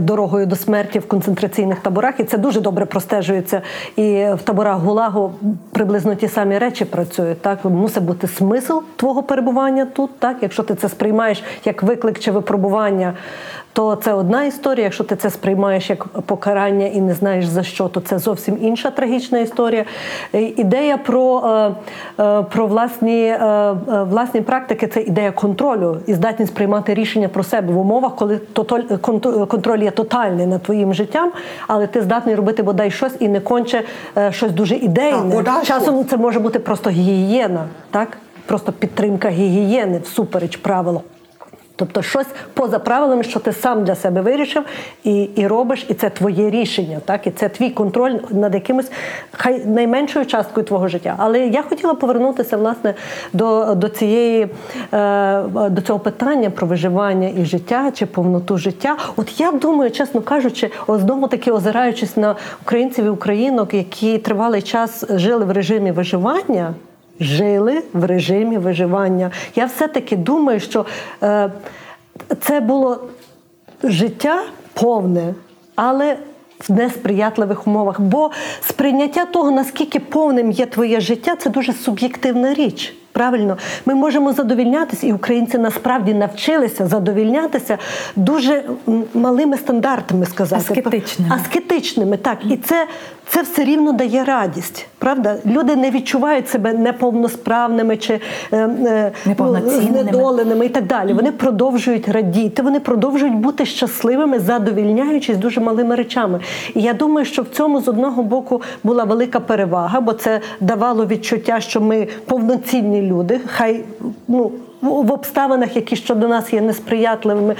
дорогою до смерті в концентраційних таборах. І це дуже добре простежується. І в таборах Гулагу приблизно ті самі речі працюють. Так мусить бути смисл твого перебування тут. Так, якщо ти це сприймаєш як виклик чи випробування. То це одна історія. Якщо ти це сприймаєш як покарання і не знаєш за що, то це зовсім інша трагічна історія. Е, Ідея про, е, е, про власні, власні практики це ідея контролю і здатність приймати рішення про себе в умовах, коли контроль є тотальний над твоїм життям, але ти здатний робити бодай щось і не конче щось дуже ідейне. Часом це може бути просто гігієна, так? Просто підтримка гігієни всупереч правилам. Тобто щось поза правилами, що ти сам для себе вирішив і, і робиш, і це твоє рішення, так? І це твій контроль над якимось хай найменшою часткою твого життя. Але я хотіла повернутися власне до, до цієї е, до цього питання про виживання і життя чи повноту життя. От я думаю, чесно кажучи, знову таки озираючись на українців і українок, які тривалий час жили в режимі виживання жили в режимі виживання. Я все-таки думаю, що е, це було життя повне, але в несприятливих умовах. Бо сприйняття того, наскільки повним є твоє життя, це дуже суб'єктивна річ. Правильно, ми можемо задовільнятися, і українці насправді навчилися задовільнятися дуже малими стандартами сказати. Аскетичними. Аскетичними, так. І це, це все рівно дає радість. Правда? Люди не відчувають себе неповносправними чи е, е, знедоленими і так далі. Вони продовжують радіти, вони продовжують бути щасливими, задовільняючись дуже малими речами. І я думаю, що в цьому з одного боку була велика перевага, бо це давало відчуття, що ми повноцінні люди, хай ну. В обставинах, які щодо нас є несприятливими,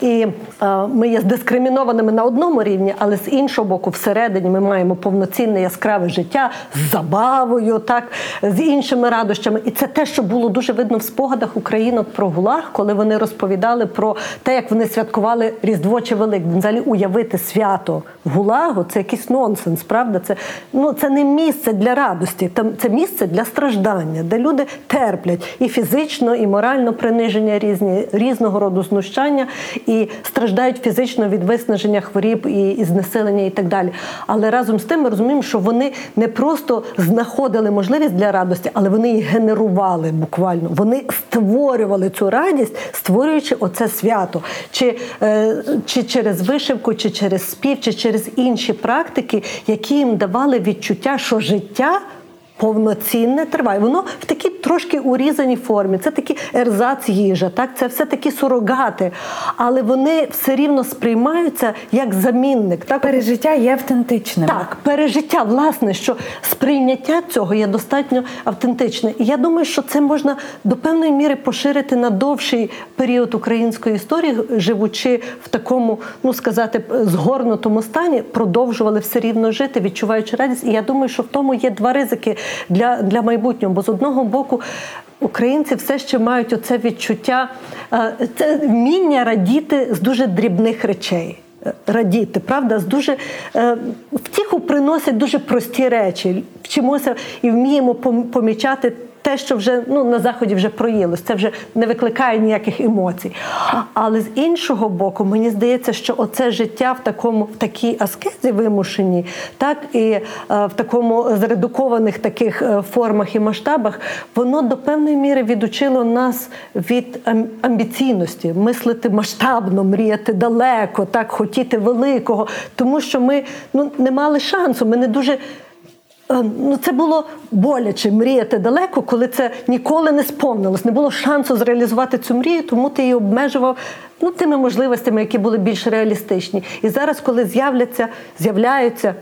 і е, ми є дискримінованими на одному рівні, але з іншого боку, всередині ми маємо повноцінне яскраве життя з забавою, так з іншими радощами. І це те, що було дуже видно в спогадах українок про ГУЛАГ, коли вони розповідали про те, як вони святкували Різдво чи Великдень. Взагалі уявити свято ГУЛАГу це якийсь нонсенс, правда? Це ну це не місце для радості, там це місце для страждання, де люди терплять і фізично, і морально приниження різні різного роду знущання і страждають фізично від виснаження хворіб і, і знесилення і так далі. Але разом з тим ми розуміємо, що вони не просто знаходили можливість для радості, але вони її генерували буквально. Вони створювали цю радість, створюючи оце свято, чи, е, чи через вишивку, чи через спів, чи через інші практики, які їм давали відчуття, що життя. Повноцінне триває. Воно в такій трошки урізаній формі. Це такі ерзац їжа, так це все такі сурогати, але вони все рівно сприймаються як замінник. Так Пережиття є автентичним. так, пережиття, власне, що сприйняття цього є достатньо автентичне. І я думаю, що це можна до певної міри поширити на довший період української історії, живучи в такому, ну сказати, згорнутому стані, продовжували все рівно жити, відчуваючи радість. І я думаю, що в тому є два ризики для, для майбутнього. Бо з одного боку. Українці все ще мають оце відчуття, е, це вміння радіти з дуже дрібних речей радіти, правда, з дуже е, втіху приносять дуже прості речі. Вчимося і вміємо помічати. Те, що вже ну на заході вже проїлось, це вже не викликає ніяких емоцій. Але з іншого боку, мені здається, що оце життя в такому в такій аскезі вимушеній, так і е, в такому зредукованих таких е, формах і масштабах, воно до певної міри відучило нас від амбіційності, мислити масштабно, мріяти далеко, так хотіти великого, тому що ми ну не мали шансу. Ми не дуже. Е, Ну, це було боляче мріяти далеко, коли це ніколи не сповнилось. Не було шансу зреалізувати цю мрію, тому ти її обмежував ну, тими можливостями, які були більш реалістичні. І зараз, коли з'являться, з'являються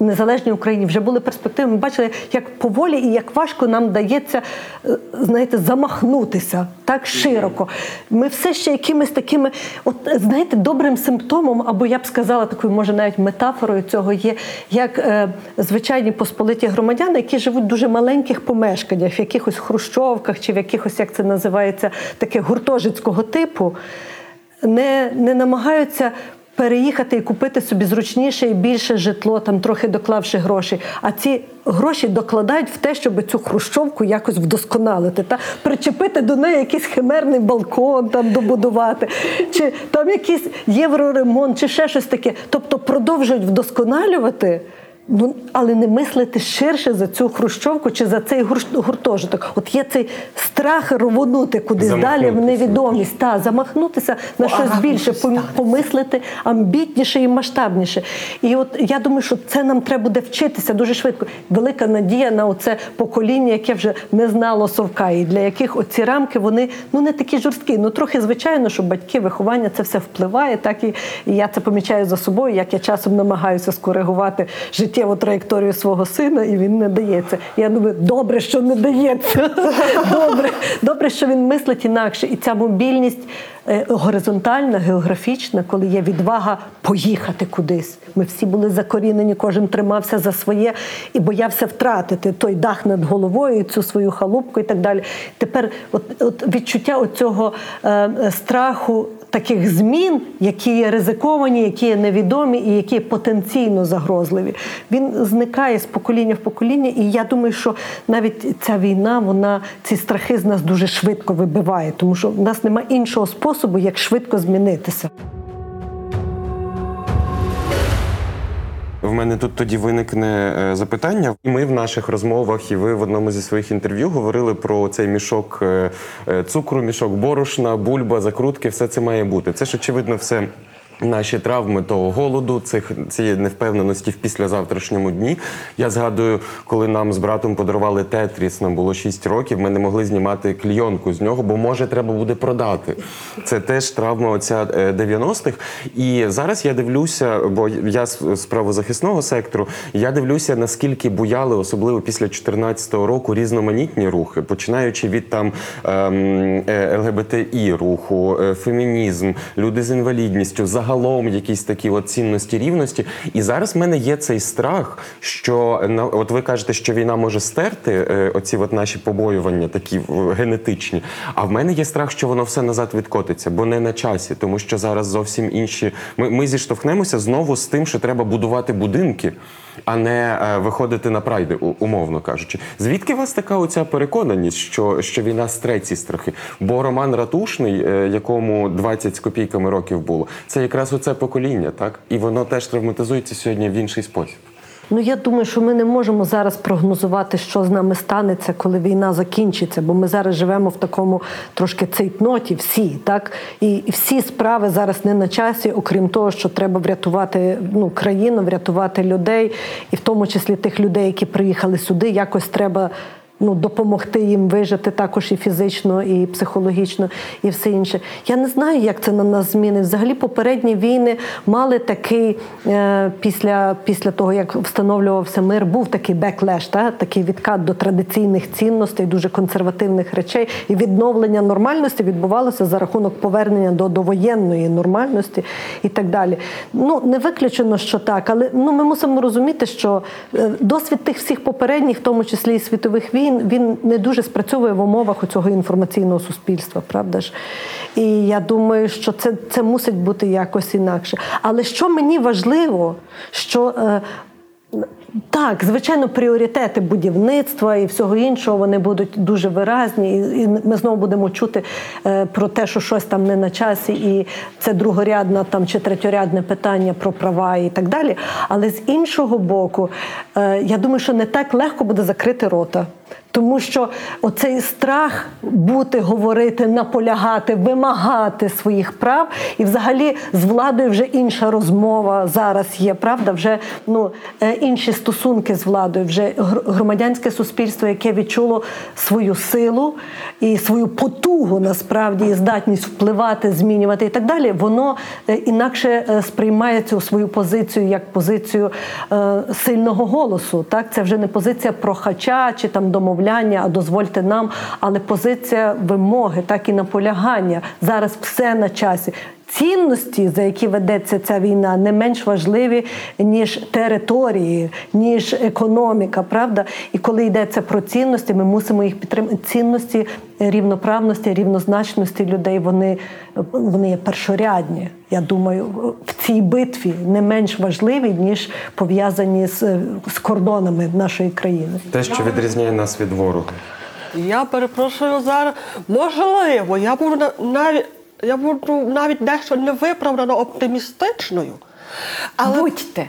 незалежній Україні, вже були перспективи. Ми бачили, як поволі і як важко нам дається, е, знаєте, замахнутися так широко. Ми все ще якимись такими, от знаєте, добрим симптомом, або я б сказала такою, може, навіть метафорою цього є, як е, звичайні посполиті громадяни, які живуть в дуже маленьких помешканнях, в якихось хрущовках чи в якихось, як це називається, таке гуртожицького типу, не, не намагаються. Переїхати і купити собі зручніше і більше житло, там трохи доклавши гроші. А ці гроші докладають в те, щоб цю хрущовку якось вдосконалити, та причепити до неї якийсь химерний балкон, там добудувати, чи там якийсь євроремонт, чи ще щось таке. Тобто продовжують вдосконалювати Ну, але не мислити ширше за цю хрущовку чи за цей гуртожиток. От є цей страх рвонути кудись далі в невідомість, та замахнутися на щось більше, пом- помислити амбітніше і масштабніше. І от я думаю, що це нам треба буде вчитися дуже швидко. Велика надія на оце покоління, яке вже не знало совка, і для яких оці рамки вони ну не такі жорсткі. Ну трохи звичайно, що батьки, виховання це все впливає. Так і, і я це помічаю за собою, як я часом намагаюся скоригувати життєву траєкторію свого сина, і він не дається. Я думаю, добре, що не дається. [laughs] Добре, добре, що він мислить інакше. І ця мобільність е, горизонтальна, географічна, коли є відвага поїхати кудись. Ми всі були закорінені, кожен тримався за своє і боявся втратити той дах над головою, цю свою халупку і так далі. Тепер, от, от відчуття оцього е, е, страху. Таких змін, які є ризиковані, які є невідомі і які є потенційно загрозливі, він зникає з покоління в покоління. І я думаю, що навіть ця війна, вона ці страхи з нас дуже швидко вибиває, тому що в нас немає іншого способу, як швидко змінитися. В мене тут тоді виникне е, запитання. І ми в наших розмовах, і ви в одному зі своїх інтерв'ю говорили про цей мішок е, е, цукру, мішок борошна, бульба, закрутки. Все це має бути. Це ж очевидно все. Наші травми того голоду, цих цієї невпевненості в післязавтрашньому дні. Я згадую, коли нам з братом подарували Тетріс, нам було 6 років. Ми не могли знімати клійонку з нього, бо може треба буде продати. Це теж травма оця е, 90-х. І зараз я дивлюся, бо я з правозахисного сектору, я дивлюся, наскільки буяли, особливо після 2014 року, різноманітні рухи, починаючи від там ем, е, ЛГБТІ руху, е, фемінізм, люди з інвалідністю, загалом якісь такі от цінності рівності. І зараз в мене є цей страх, що от ви кажете, що війна може стерти е, оці от наші побоювання, такі в- генетичні. А в мене є страх, що воно все назад відкотиться, бо не на часі, тому що зараз зовсім інші. Ми, ми зіштовхнемося знову з тим, що треба будувати будинки, а не е, виходити на прайди, умовно кажучи. Звідки у вас така оця переконаність, що, що війна стре ці страхи? Бо Роман Ратушний, е, якому 20 з копійками років було, це якраз оце покоління, так? І воно теж травматизується сьогодні в інший спосіб. Ну я думаю, що ми не можемо зараз прогнозувати, що з нами станеться, коли війна закінчиться, бо ми зараз живемо в такому трошки цейтноті, всі, так і всі справи зараз не на часі, окрім того, що треба врятувати ну країну, врятувати людей, і в тому числі тих людей, які приїхали сюди, якось треба. Ну, допомогти їм вижити також і фізично, і психологічно, і все інше. Я не знаю, як це на нас змінить. Взагалі, попередні війни мали такий е, після, після того, як встановлювався мир, був такий беклеш, та? такий відкат до традиційних цінностей, дуже консервативних речей. І відновлення нормальності відбувалося за рахунок повернення до довоєнної нормальності і так далі. Ну, не виключено, що так, але ну, ми мусимо розуміти, що е, досвід тих всіх попередніх, в тому числі і світових війн, він не дуже спрацьовує в умовах у цього інформаційного суспільства, правда ж? І я думаю, що це, це мусить бути якось інакше. Але що мені важливо, що. е, так, звичайно, пріоритети будівництва і всього іншого вони будуть дуже виразні, і ми знову будемо чути е, про те, що щось там не на часі, і це другорядне там чи третьорядне питання про права і так далі. Але з іншого боку, е, я думаю, що не так легко буде закрити рота. Тому що оцей страх бути, говорити, наполягати, вимагати своїх прав, і взагалі з владою вже інша розмова зараз є. Правда, вже ну е, інші стосунки з владою, вже громадянське суспільство, яке відчуло свою силу і свою потугу насправді і здатність впливати, змінювати і так далі. Воно е, інакше е, сприймає цю свою позицію як позицію сильного голосу. Так, це вже не позиція прохача чи там домовляння, а дозвольте нам, але позиція вимоги, так і наполягання. Зараз все на часі. Цінності, за які ведеться ця війна, не менш важливі ніж території, ніж економіка, правда? І коли йдеться про цінності, ми мусимо їх підтримати. Цінності рівноправності, рівнозначності людей вони, вони є першорядні. Я думаю, в цій битві не менш важливі, ніж пов'язані з, з кордонами нашої країни. Те, що відрізняє нас від ворога. Я перепрошую зараз. Можливо, я буду навіть я буду навіть дещо невиправдано оптимістичною. Але Будьте.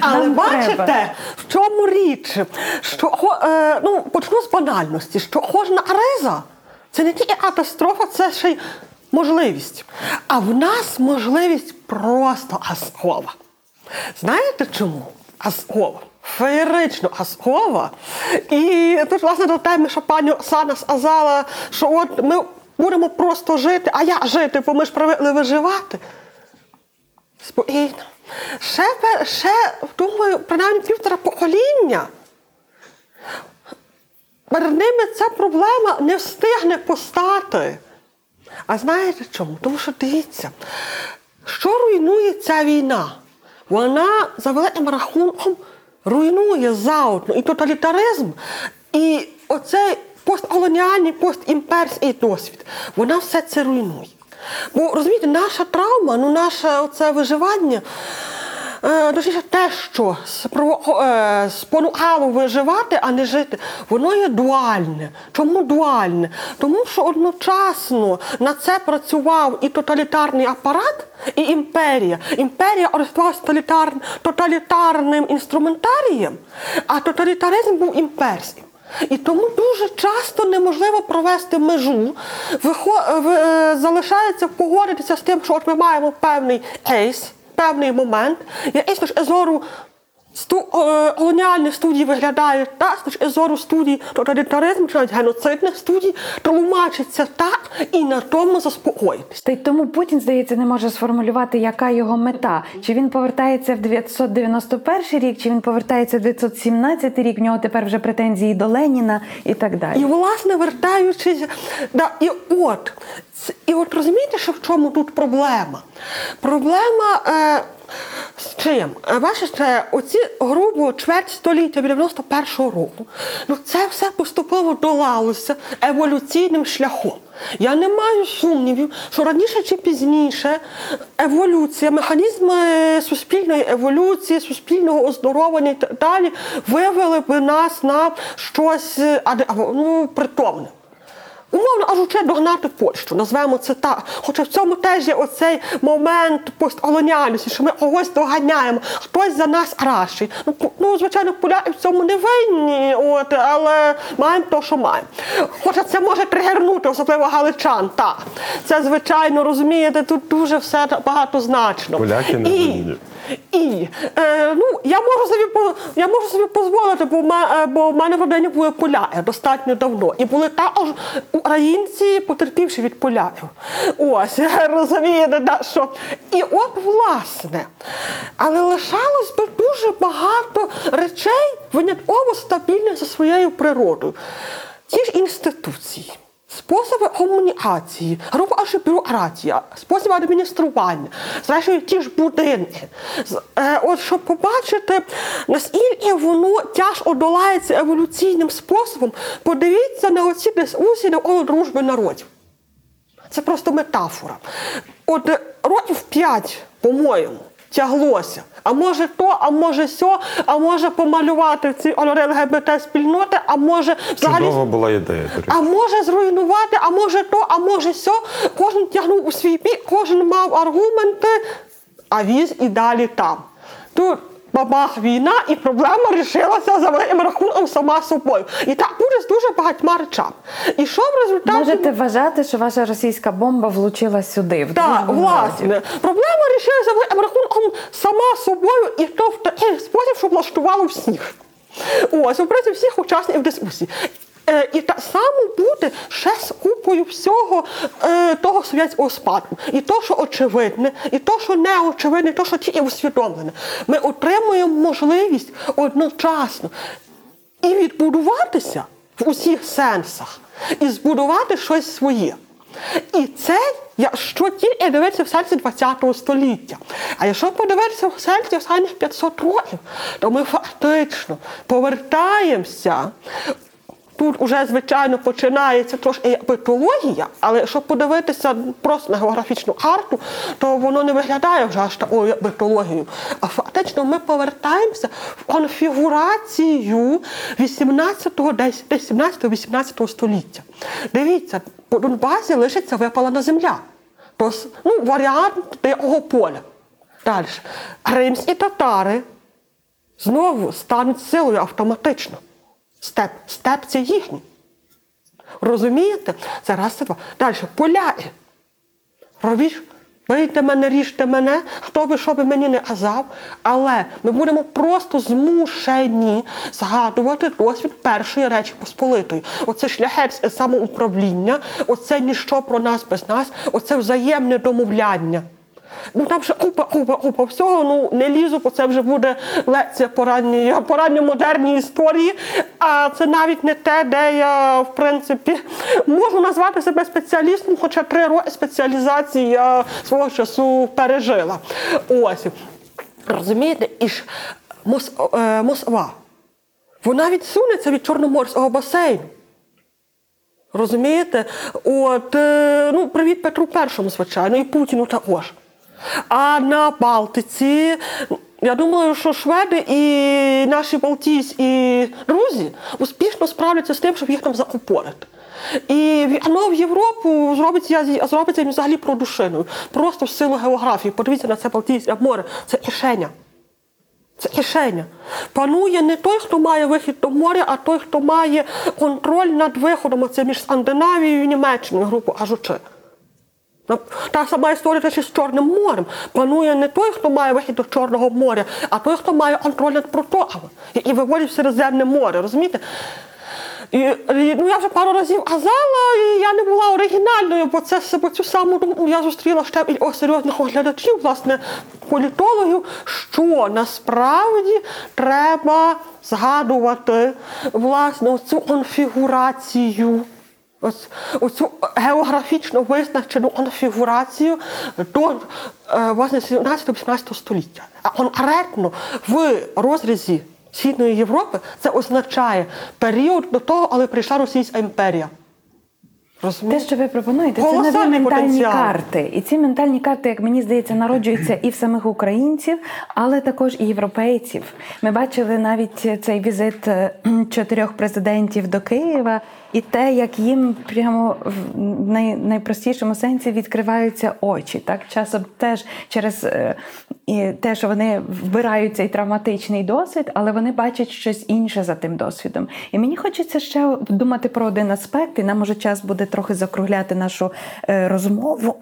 але Нам бачите, треба. в чому річ? Що е, ну, почну з банальності, що кожна криза це не тільки катастрофа, це ще й можливість. А в нас можливість просто казкова. Знаєте чому? Казкова. Феєрично казкова. І тут, власне, до теми, що пані Оксана сказала, що от ми будемо просто жити, а як жити, бо ми ж привикли виживати. Спокійно. Ще, ще, думаю, принаймні півтора покоління. Перед ними ця проблема не встигне постати. А знаєте чому? Тому що дивіться, що руйнує ця війна? Вона за великим рахунком руйнує заодно і тоталітаризм, і оцей постколоніальний, постімперський досвід. Вона все це руйнує. Бо розумієте, наша травма, ну наше оце виживання. Е, Точніше, те, що е, спонукало виживати, а не жити, воно є дуальне. Чому дуальне? Тому що одночасно на це працював і тоталітарний апарат, і імперія. Імперія користувалася тоталітар- тоталітарним інструментарієм, а тоталітаризм був імперським. І тому дуже часто неможливо провести межу. Е, залишається погодитися з тим, що от ми маємо певний ейс, певний момент, Я з ж зору сту, е, колоніальних студій виглядає так, з точки зору студій тоталітаризму чи навіть геноцидних студій, тлумачиться так і на тому заспокоїтися. Та й тому Путін, здається, не може сформулювати, яка його мета. Чи він повертається в 991 рік, чи він повертається в 917 рік. В нього тепер вже претензії до Леніна і так далі. І власне вертаючись, да, і от, і от розумієте, що в чому тут проблема? Проблема е, з чим? Е, Бачите, оці грубо чверть століття від 91-го року, ну це все поступово долалося еволюційним шляхом. Я не маю сумнівів, що раніше чи пізніше еволюція, механізми суспільної еволюції, суспільного оздоровлення і так далі вивели би нас на щось е, ну, притомне. Умовно кажучи, догнати Польщу, назвемо це так. Хоча в цьому теж є оцей момент постколоніальності, що ми когось доганяємо, хтось за нас кращий. Ну, ну звичайно, поляки в цьому не винні, от, але маємо то, що маємо. Хоча це може тригернути, особливо галичан. Так. Це, звичайно, розумієте, тут дуже все багатозначно. Поляки не І- винні. І е, ну, я можу собі я можу собі дозволити, бо, е, бо в мене в родині були поляки достатньо давно. І були також українці, потерпівши від поляків. Ось, [laughs] розумієте, да, що. І от, власне, але лишалось би дуже багато речей винятково стабільних за своєю природою. Ті ж інституції. Способи комунікації, аж бюрократія, спосіб адміністрування, зрештою ті ж будинки. Е, от щоб побачити, наскільки воно тяжко долається еволюційним способом, подивіться на оці дискусії навколо дружби народів. Це просто метафора. От років п'ять, по-моєму, тяглося. А може то, а може сьо, а може помалювати ці ЛГБТ спільноти, а може взагалі. Чудова була ідея. до речі. А може зруйнувати, а може то, а може сьо. Кожен тягнув у свій бік, кожен мав аргументи, а віз і далі там. Тут бабах війна, і проблема рішилася за великим рахунком сама собою. І так буде з дуже багатьма речами. І що в результаті? Можете вважати, що ваша російська бомба влучила сюди, в Так, власне. Проблема рішилася за моїм рахунком сама собою, і то в такий спосіб, що влаштувало всіх. Ось, у принципі, всіх учасників дискусії. Е, і так само буде ще з купою всього е, того совєтського спадку. І то, що очевидне, і то, що не очевидне, і то, що тільки усвідомлене. Ми отримуємо можливість одночасно і відбудуватися в усіх сенсах, і збудувати щось своє. І це якщо тільки дивитися в сенсі ХХ століття. А якщо подивитися в сенсі останніх 500 років, то ми фактично повертаємося. Тут уже, звичайно, починається трошки як але якщо подивитися просто на географічну карту, то воно не виглядає вже аж такою як. А фактично ми повертаємося в конфігурацію 18-го, десь 17-18 століття. Дивіться, по Донбасі лишиться випалена земля. Тобто, ну, варіант деякого поля. Далі. Кримські татари знову стануть силою автоматично. Степ. Степ це їхній. Розумієте? Це раз, це два. Далі. Поляки. Робіть, бийте мене, ріжте мене, хто би що би мені не казав, але ми будемо просто змушені згадувати досвід першої речі Посполитої. Оце шляхетське самоуправління, оце ніщо про нас без нас, оце взаємне домовляння. Ну там ще купа, купа, купа всього. Ну не лізу, бо це вже буде лекція по ранній, по історії. А це навіть не те, де я, в принципі, можу назвати себе спеціалістом, хоча три роки спеціалізації я свого часу пережила. Ось. Розумієте, і ж Мос, е, Москва. Вона відсунеться від Чорноморського басейну. Розумієте? От, е, ну, привіт Петру І, звичайно, і Путіну також. А на Балтиці, я думаю, що шведи і наші балтійські друзі успішно справляться з тим, щоб їх там закупорити. І вікно в Європу зробиться, зробиться їм взагалі продушиною. Просто в силу географії. Подивіться на це Балтійське море. Це кишеня. Це кишеня. Панує не той, хто має вихід до моря, а той, хто має контроль над виходом. Це між Скандинавією і Німеччиною, грубо кажучи. На- Та сама історія теж із Чорним морем. Панує не той, хто має вихід до Чорного моря, а той, хто має контроль над протоками і, виводить в Середземне море, розумієте? І, і, ну, я вже пару разів казала, і я не була оригінальною, бо це бо цю саму думку я зустріла ще і у серйозних оглядачів, власне, політологів, що насправді треба згадувати власне цю конфігурацію. Ось оцю географічно визначену конфігурацію до е, власне 17-18 століття. А конкретно в розрізі Східної Європи це означає період до того, коли прийшла Російська імперія. Те, що ви пропонуєте, це нові ментальні потенціал. карти. І ці ментальні карти, як мені здається, народжуються і в самих українців, але також і європейців. Ми бачили навіть цей візит е, чотирьох президентів до Києва, і те, як їм прямо в най- найпростішому сенсі відкриваються очі. Так часом теж через е, і те, що вони вбирають цей травматичний досвід, але вони бачать щось інше за тим досвідом. І мені хочеться ще думати про один аспект, і нам може час буде трохи закругляти нашу е, розмову.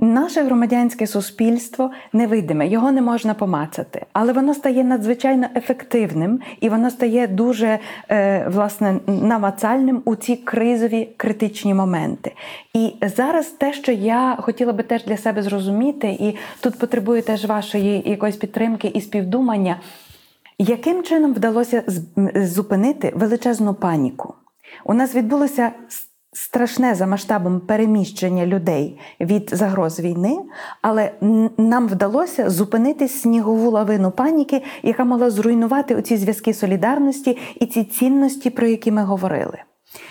Наше громадянське суспільство невидиме, його не можна помацати, але воно стає надзвичайно ефективним і воно стає дуже е, власне намацальним у ці кризові критичні моменти. І зараз те, що я хотіла би теж для себе зрозуміти, і тут потребує теж вашої якоїсь підтримки і співдумання, яким чином вдалося зупинити величезну паніку? У нас відбулося страшне за масштабом переміщення людей від загроз війни, але нам вдалося зупинити снігову лавину паніки, яка могла зруйнувати оці зв'язки солідарності і ці цінності, про які ми говорили.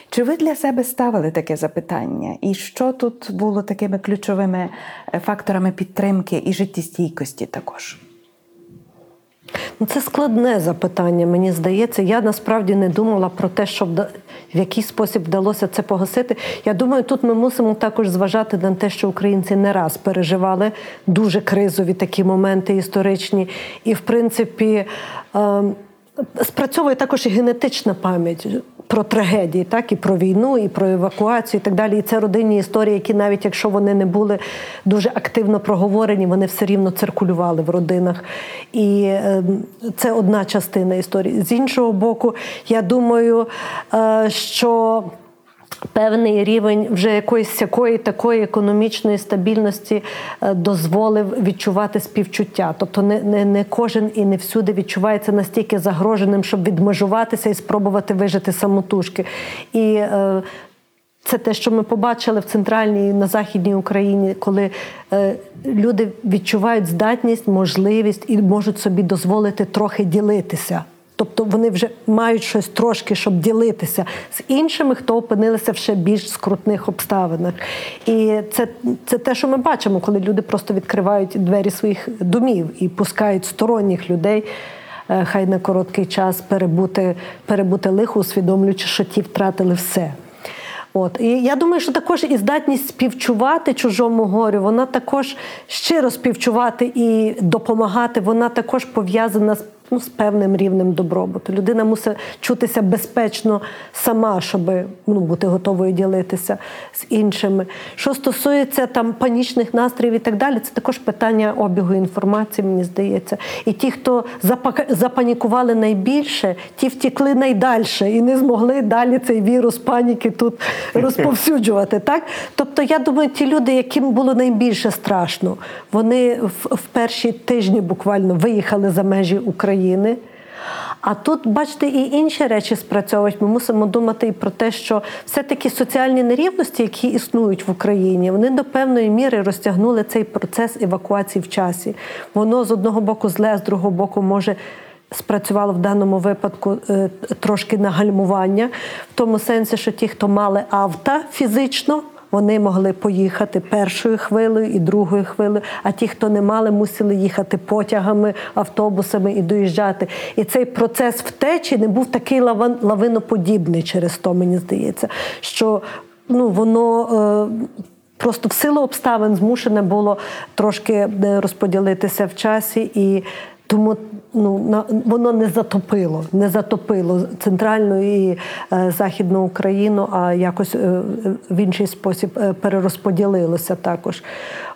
Чи ви для себе ставили таке запитання? І що тут було такими ключовими е, факторами підтримки і життєстійкості також? Ну, Це складне запитання, мені здається. Я насправді не думала про те, що в який спосіб вдалося це погасити. Я думаю, тут ми мусимо також зважати на те, що українці не раз переживали дуже кризові такі моменти історичні. І, в принципі, ем, спрацьовує також і генетична пам'ять. Про трагедії, так і про війну, і про евакуацію, і так далі. І це родинні історії, які навіть якщо вони не були дуже активно проговорені, вони все рівно циркулювали в родинах. І е, це одна частина історії. З іншого боку, я думаю, е, що певний рівень вже якоїсь всякої такої економічної стабільності е, дозволив відчувати співчуття. Тобто не, не, не кожен і не всюди відчувається настільки загроженим, щоб відмежуватися і спробувати вижити самотужки. І е, це те, що ми побачили в центральній на західній Україні, коли е, люди відчувають здатність, можливість і можуть собі дозволити трохи ділитися. Тобто вони вже мають щось трошки, щоб ділитися з іншими, хто опинилися в ще більш скрутних обставинах. І це, це те, що ми бачимо, коли люди просто відкривають двері своїх домів і пускають сторонніх людей. е, Хай на короткий час перебути, перебути лихо, усвідомлюючи, що ті втратили все. От і я думаю, що також і здатність співчувати чужому горю, вона також щиро співчувати і допомагати. Вона також пов'язана з. Ну, з певним рівнем добробуту. Людина мусить чутися безпечно сама, щоб ну, бути готовою ділитися з іншими. Що стосується там панічних настроїв і так далі, це також питання обігу інформації, мені здається. І ті, хто запанікували найбільше, ті втікли найдальше і не змогли далі цей вірус паніки тут [laughs] розповсюджувати. Так? Тобто, я думаю, ті люди, яким було найбільше страшно, вони в, в перші тижні буквально виїхали за межі України. А тут, бачите, і інші речі спрацьовують. Ми мусимо думати і про те, що все-таки соціальні нерівності, які існують в Україні, вони до певної міри розтягнули цей процес евакуації в часі. Воно з одного боку зле, з другого боку може. Спрацювало в даному випадку е, трошки на гальмування, в тому сенсі, що ті, хто мали авто фізично, вони могли поїхати першою хвилею і другою хвилею, а ті, хто не мали, мусили їхати потягами, автобусами і доїжджати. І цей процес втечі не був такий лавин, лавиноподібний через то, мені здається, що ну, воно. Е, Просто в силу обставин змушене було трошки е, розподілитися в часі, і тому ну, на, воно не затопило, не затопило центральну і е, західну Україну, а якось е, в інший спосіб е, перерозподілилося також.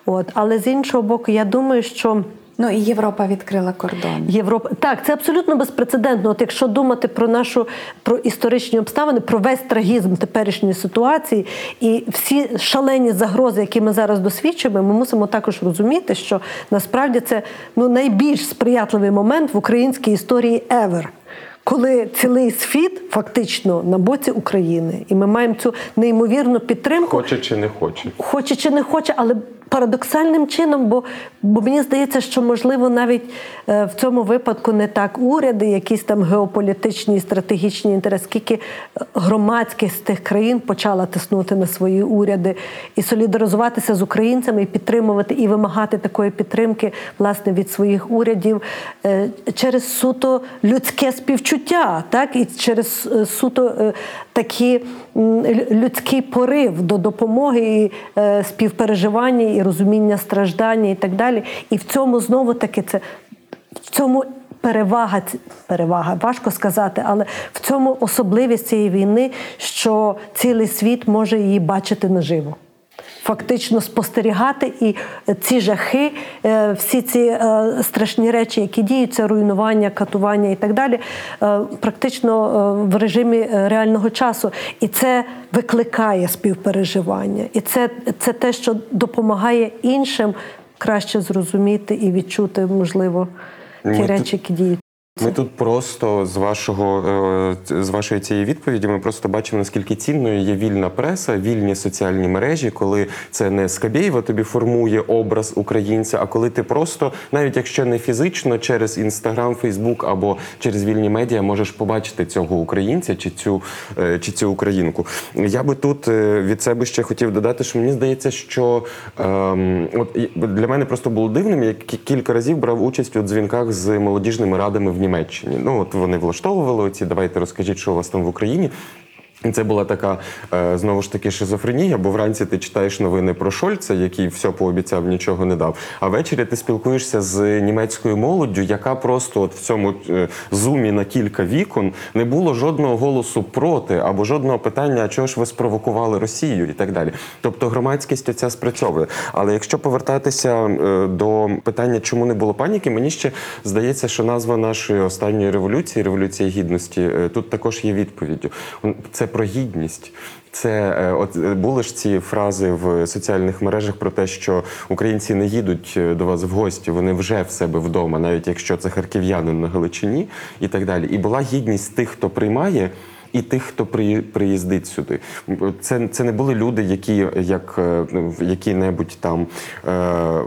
От. Але з іншого боку, я думаю, що. Ну і Європа відкрила кордон. Європа так, це абсолютно безпрецедентно. От якщо думати про нашу про історичні обставини, про весь трагізм теперішньої ситуації і всі шалені загрози, які ми зараз досвідчуємо, ми мусимо також розуміти, що насправді це ну найбільш сприятливий момент в українській історії ever. Коли цілий світ фактично на боці України, і ми маємо цю неймовірну підтримку, Хоче чи не хоче. хоче чи не хоче, але парадоксальним чином, бо, бо мені здається, що можливо навіть е, в цьому випадку не так уряди, якісь там геополітичні і стратегічні інтереси, скільки е, громадських з тих країн почала тиснути на свої уряди і солідаризуватися з українцями, і підтримувати і вимагати такої підтримки власне від своїх урядів е, через суто людське співчуття, так? І через суто такі людський порив до допомоги і е, співпереживання і розуміння страждання і так далі. І в цьому знову таки це в цьому. Перевага перевага, важко сказати, але в цьому особливість цієї війни, що цілий світ може її бачити наживо. Фактично спостерігати і ці жахи, е, всі ці е, страшні речі, які діються, руйнування, катування і так далі, е, практично в режимі реального часу. І це викликає співпереживання. І це, це те, що допомагає іншим краще зрозуміти і відчути, можливо, ті Ми речі, які діють. Ми тут просто з вашого е, з вашої цієї відповіді ми просто бачимо, наскільки цінною є вільна преса, вільні соціальні мережі, коли це не Скабєєва тобі формує образ українця, а коли ти просто, навіть якщо не фізично, через інстаграм, Фейсбук або через вільні медіа можеш побачити цього українця чи цю е, чи цю українку. Я би тут е, від себе ще хотів додати, що мені здається, що ем, от для мене просто було дивним. Я кілька разів брав участь у дзвінках з молодіжними радами в Німеччині. Ну от вони влаштовували оці, давайте розкажіть, що у вас там в Україні. Це була така е, знову ж таки шизофренія, бо вранці ти читаєш новини про Шольца, який все пообіцяв, нічого не дав. А ввечері ти спілкуєшся з німецькою молоддю, яка просто от в цьому е, зумі на кілька вікон не було жодного голосу проти або жодного питання, а чого ж ви спровокували Росію і так далі. Тобто громадськість оця спрацьовує. Але якщо повертатися е, до питання, чому не було паніки, мені ще здається, що назва нашої останньої революції, революція гідності, тут також є відповіддю. Це про гідність. Це е, от е, були ж ці фрази в соціальних мережах про те, що українці не їдуть е, до вас в гості, вони вже в себе вдома, навіть якщо це харків'янин на Галичині і так далі. І була гідність тих, хто приймає. І тих, хто при, приїздить сюди, це, це не були люди, які як е, які-небудь там е,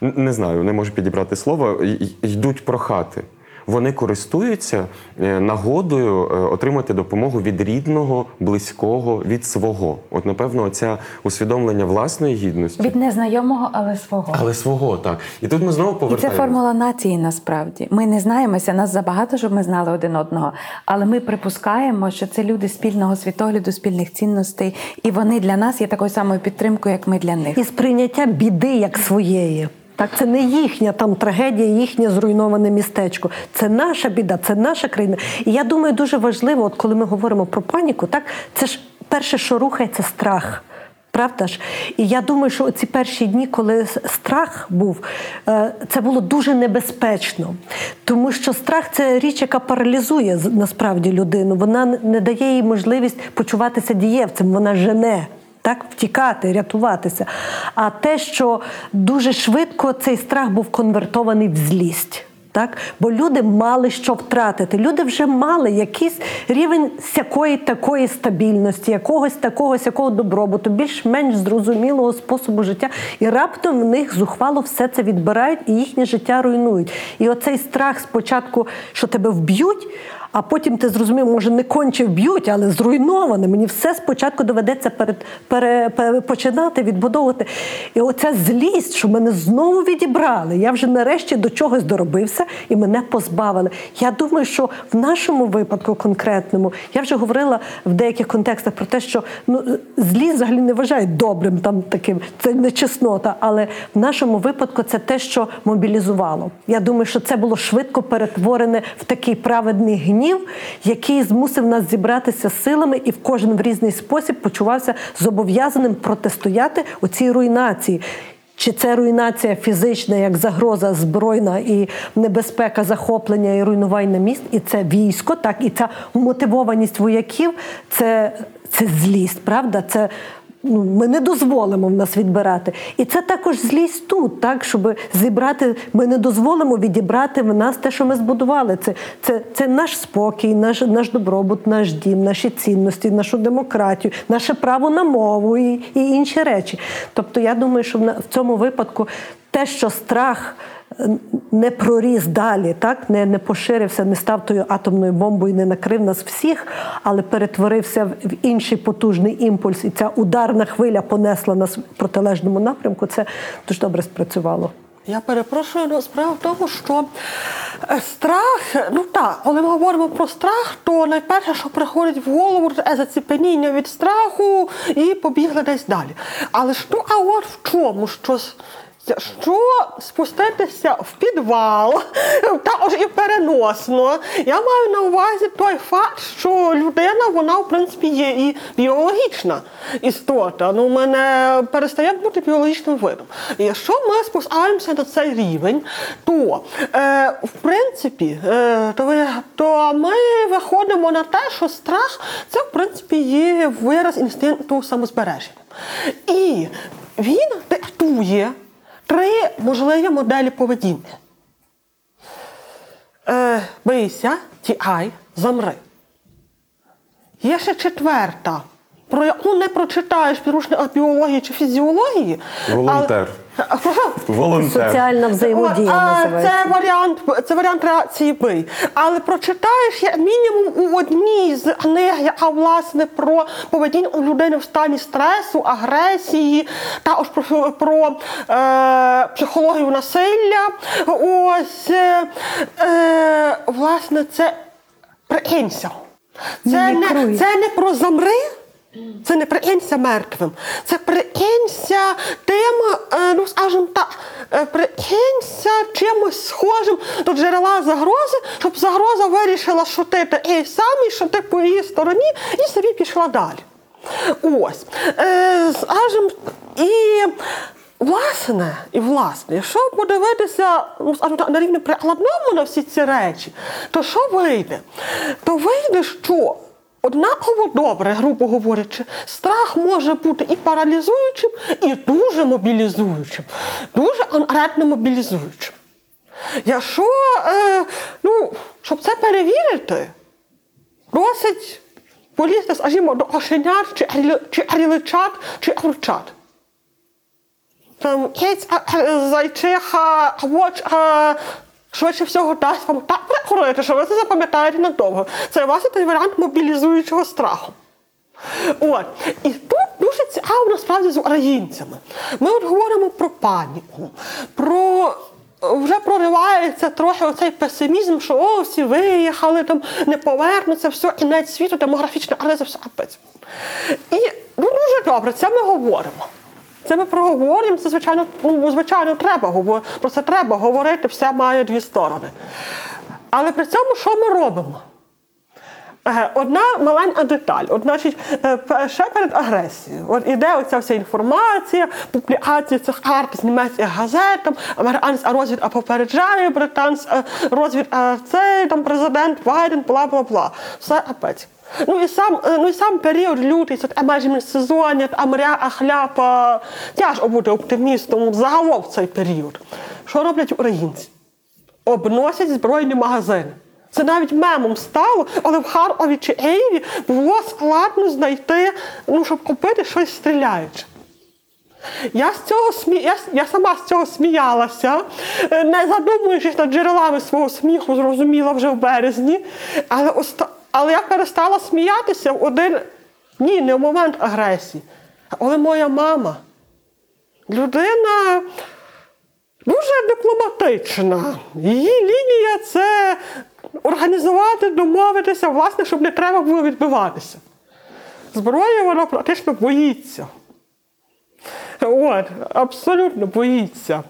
не знаю, не можу підібрати слово, йдуть прохати. Вони користуються е, нагодою е, отримати допомогу від рідного, близького, від свого. От, напевно, оця усвідомлення власної гідності. Від незнайомого, але свого. Але свого так. І тут ми знову І це формула нації насправді. Ми не знаємося, нас забагато, щоб ми знали один одного. Але ми припускаємо, що це люди спільного світогляду, спільних цінностей, і вони для нас є такою самою підтримкою, як ми для них. і сприйняття біди як своєї. Так, це не їхня там трагедія, їхнє зруйноване містечко. Це наша біда, це наша країна. І я думаю, дуже важливо, от коли ми говоримо про паніку, так це ж перше, що рухається, страх. Правда ж? І я думаю, що ці перші дні, коли страх був, е, це було дуже небезпечно. Тому що страх це річ, яка паралізує насправді людину. Вона не дає їй можливість почуватися дієвцем, вона жене. Так, втікати, рятуватися. А те, що дуже швидко цей страх був конвертований в злість. Так? Бо люди мали що втратити. Люди вже мали якийсь рівень сякої такої стабільності, якогось такого сякого добробуту, більш-менш зрозумілого способу життя. І раптом в них зухвало все це відбирають і їхнє життя руйнують. І оцей страх спочатку, що тебе вб'ють. А потім ти зрозумів, може, не конче вб'ють, але зруйноване. Мені все спочатку доведеться перед, пере, пере- починати відбудовувати. І оця злість, що мене знову відібрали. Я вже нарешті до чогось доробився і мене позбавили. Я думаю, що в нашому випадку конкретному я вже говорила в деяких контекстах про те, що ну злість взагалі не вважають добрим, там таким це не чеснота. Але в нашому випадку це те, що мобілізувало. Я думаю, що це було швидко перетворене в такий праведний гнів, який змусив нас зібратися силами і в кожен в різний спосіб почувався зобов'язаним протистояти у цій руйнації. Чи це руйнація фізична, як загроза збройна і небезпека захоплення і руйнування міст, і це військо, так і ця мотивованість вояків, це, це злість, правда? Це ну, ми не дозволимо в нас відбирати. І це також злість тут, так, щоб зібрати, ми не дозволимо відібрати в нас те, що ми збудували. Це, це, це наш спокій, наш, наш добробут, наш дім, наші цінності, нашу демократію, наше право на мову і, і інші речі. Тобто, я думаю, що в, цьому випадку те, що страх. Не проріс далі, так не, не поширився, не став тою атомною бомбою, не накрив нас всіх, але перетворився в інший потужний імпульс, і ця ударна хвиля понесла нас в протилежному напрямку. Це дуже добре спрацювало. Я перепрошую, але справа в тому, що е, страх, ну так, коли ми говоримо про страх, то найперше, що приходить в голову, це заціпеніння від страху і побігли десь далі. Але ж ну, а от в чому? Що, с- що спуститися в підвал, також і переносно. Я маю на увазі той факт, що людина, вона, в принципі, є і біологічна істота. Ну, мене перестає бути біологічним видом. І якщо ми спускаємося на цей рівень, то е, в принципі, е, то, то ми виходимо на те, що страх це в принципі є вираз інстинкту самозбереження. І він диктує три можливі моделі поведінки. Е, бийся, тікай, замри. Є ще четверта, про яку не прочитаєш в підручниках біології чи фізіології. Волонтер. [laughs] Волонтер. Соціальна взаємодія А, називається. Це варіант, це варіант реакції бий. Але прочитаєш як мінімум у одній з книг, яка власне про поведінку людини в стані стресу, агресії, також про, про е, психологію насилля. Ось е, е, власне це прикинься. Це не, Мімікруй. це не про замри. Це не прикинься мертвим, це прикинься тим, е, ну скажімо так, е, прикинься чимось схожим до джерела загрози, щоб загроза вирішила, що ти такий самий, що ти по її стороні, і собі пішла далі. Ось. Е, скажімо, і власне, і власне, якщо подивитися ну, на рівні прикладному на всі ці речі, то що вийде? То вийде, що Однаково добре, грубо говорячи, страх може бути і паралізуючим, і дуже мобілізуючим, дуже конкретно мобілізуючим. Якщо, е, ну, щоб це перевірити, досить полізти, скажімо, до кошенят, чи, чи чи курчат. Там кець, зайчиха, воч, а, швидше всього дасть вам так прикурити, що ви це запам'ятаєте надовго. Це власне той варіант мобілізуючого страху. От. І тут дуже цікаво насправді з українцями. Ми от говоримо про паніку, про. Вже проривається трохи оцей песимізм, що о, всі виїхали, там не повернуться, все, кінець світу, демографічна криза, все капець. І ну, дуже добре, це ми говоримо. Це ми проговоримо, це звичайно, ну, звичайно, треба говорити. Про це треба говорити, все має дві сторони. Але при цьому що ми робимо? Е, Одна маленька деталь. От, значить, е, ще перед агресією. От іде оця вся інформація, публікація цих карт з німецьких газет, американська розвідка попереджає, британська розвідка цей там президент Байден, бла бла бла. Все апець. Ну і сам, е, ну і сам період лютий, таке майже міжсезоння, а мря, хляпа. Тяжко бути оптимістом загалом в цей період. Що роблять українці? обносять збройні магазини. Це навіть мемом стало, але в Харкові чи Києві було складно знайти, ну, щоб купити щось стріляюче. Я з цього смі... я, я сама з цього сміялася, е, не задумуючись над джерелами свого сміху, зрозуміла вже в березні. Але, оста... але я перестала сміятися в один ні, не в момент агресії. Але моя мама, людина дуже дипломатична. Її лінія це організувати, домовитися, власне, щоб не треба було відбиватися. Зброї вона практично боїться. От, абсолютно боїться.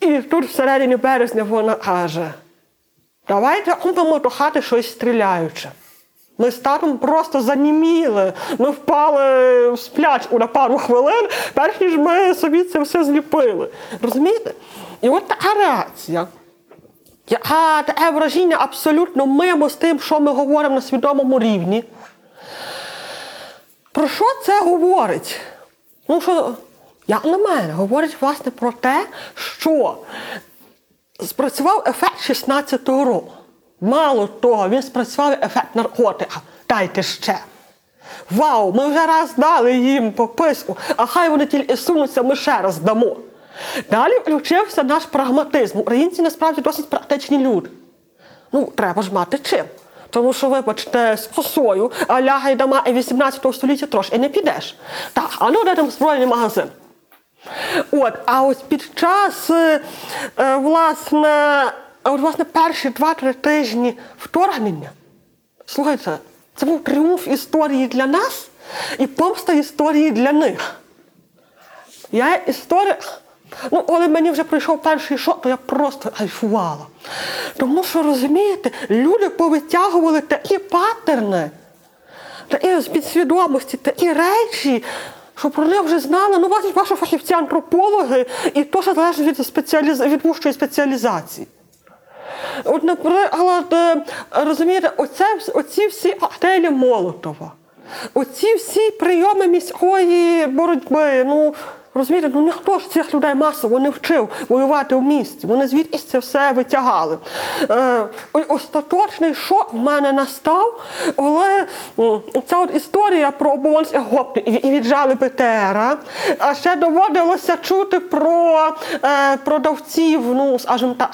І тут всередині березня вона каже: давайте купимо до хати щось стріляюче. Ми з татом просто заніміли. Ми впали в сплячку на пару хвилин, перш ніж ми собі це все зліпили. Розумієте? І от така реакція. Яка таке враження абсолютно мимо з тим, що ми говоримо на свідомому рівні. Про що це говорить? Ну, що, як на мене, говорить власне про те, що спрацював ефект 16-го року. Мало того, він спрацював ефект наркотика. Дайте ще. Вау, ми вже раз дали їм пописку, а хай вони тільки сунуться, ми ще раз дамо. Далі включився наш прагматизм. Українці насправді досить практичні люди. Ну, треба ж мати чим. Тому що, вибачте, з косою, а лягай дома і 18 століття трошки не підеш. Так, а ну де там збройний магазин. От, а ось під час е, е, власне, от, власне перші два-три тижні вторгнення, слухайте, це був тріумф історії для нас і помста історії для них. Я історик. Ну, коли мені вже прийшов перший шок, то я просто кайфувала. Тому що, розумієте, люди повитягували такі паттерни, такі з підсвідомості, такі речі, що про них вже знали, ну, бачить, ваші фахівці-антропологи, і то, що залежить від, спеціаліз... від вищої спеціалізації. От, наприклад, е, розумієте, оце, оці всі коктейлі Молотова, оці всі прийоми міської боротьби, ну, розумієте, ну ніхто ж цих людей масово не вчив воювати в місті. Вони звідкись це все витягали. Е, остаточний шок в мене настав, але ця от історія про оболонських гопників і віджали БТРа, а ще доводилося чути про е, продавців, ну, скажімо так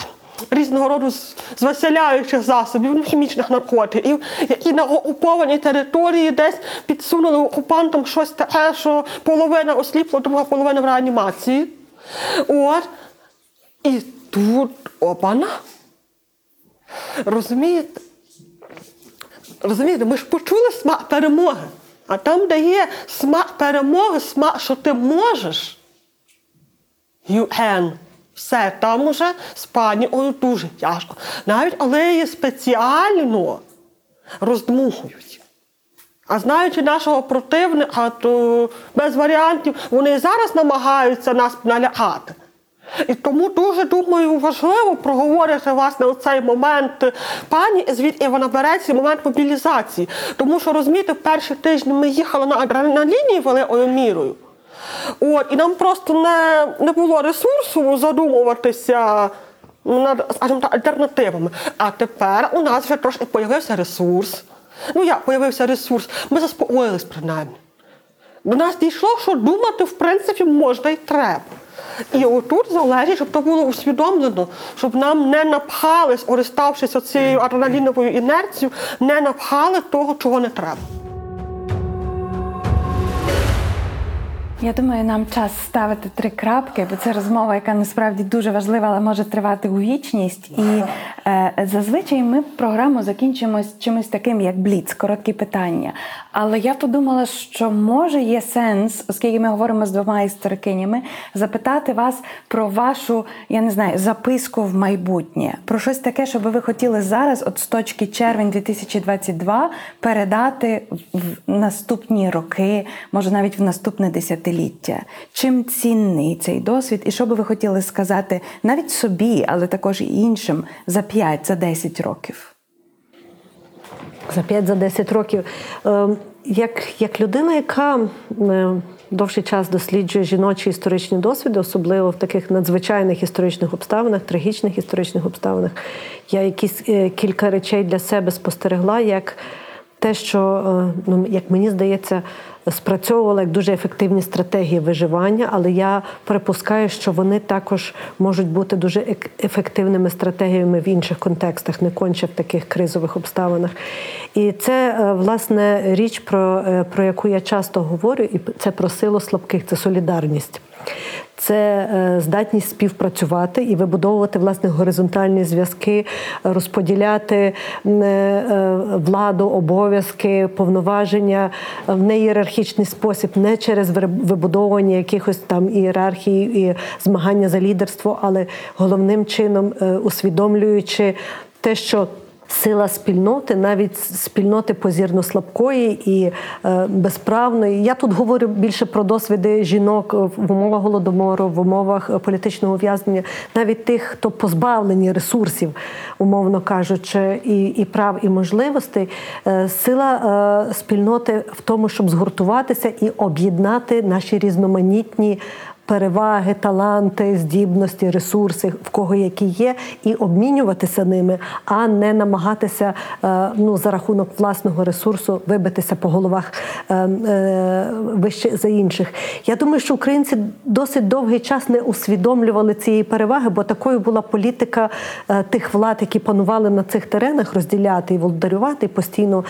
різного роду звеселяючих засобів, ну, хімічних наркотиків, які на окупованій території десь підсунули окупантам щось таке, що половина осліпла, друга половина в реанімації. От. І тут опана. Розумієте? Розумієте, ми ж почули смак перемоги. А там, де є смак перемоги, смак, що ти можеш. UN. Все, там уже з панікою дуже тяжко. Навіть алеї спеціально роздмухують. А знаючи нашого противника, то без варіантів вони зараз намагаються нас налякати. І тому дуже думаю, важливо проговорити власне оцей момент пані, звідки вона береться, момент мобілізації. Тому що розумієте, в перші тижні ми їхали на адреналіні великою мірою. От, і нам просто не, не було ресурсу задумуватися над, скажімо так, альтернативами. А тепер у нас вже трошки появився ресурс. Ну як появився ресурс? Ми заспокоїлись принаймні. до нас дійшло, що думати в принципі можна і треба. І отут залежить, щоб то було усвідомлено, щоб нам не напхали, скориставшись оцією адреналіновою інерцією, не напхали того, чого не треба. Я думаю, нам час ставити три крапки, бо це розмова, яка насправді дуже важлива, але може тривати у вічність. І е, зазвичай ми програму закінчимо з чимось таким, як бліц, короткі питання. Але я подумала, що може є сенс, оскільки ми говоримо з двома історикинями, запитати вас про вашу, я не знаю, записку в майбутнє, про щось таке, що би ви хотіли зараз, от з точки червень 2022, передати в наступні роки, може навіть в наступне десятиліття. Чим цінний цей досвід, і що би ви хотіли сказати навіть собі, але також і іншим за 5, за 10 років? за 5 за 10 років. Е, Як, як людина, яка е, довший час досліджує жіночі історичні досвіди, особливо в таких надзвичайних історичних обставинах, трагічних історичних обставинах, я якісь е, кілька речей для себе спостерегла, як те, що, е, ну, як мені здається, спрацьовувала як дуже ефективні стратегії виживання, але я припускаю, що вони також можуть бути дуже ефективними стратегіями в інших контекстах, не конче в таких кризових обставинах. І це е, власне річ, про, е, про яку я часто говорю, і це про силу слабких, це солідарність. Це е, здатність співпрацювати і вибудовувати власне горизонтальні зв'язки, розподіляти е, е, владу, обов'язки, повноваження в неієрархічний спосіб, не через вибудовування якихось там ієрархій і змагання за лідерство, але головним чином усвідомлюючи те, що Сила спільноти, навіть спільноти позірно слабкої і е, безправної. Я тут говорю більше про досвіди жінок в умовах голодомору, в умовах е, політичного ув'язнення, навіть тих, хто позбавлені ресурсів, умовно кажучи, і, і прав, і можливостей. Е, сила е, спільноти в тому, щоб згуртуватися і об'єднати наші різноманітні переваги, таланти, здібності, ресурси, в кого які є, і обмінюватися ними, а не намагатися е, ну, за рахунок власного ресурсу вибитися по головах е, е, вище за інших. Я думаю, що українці досить довгий час не усвідомлювали цієї переваги, бо такою була політика тих влад, які панували на цих теренах, розділяти і володарювати, і постійно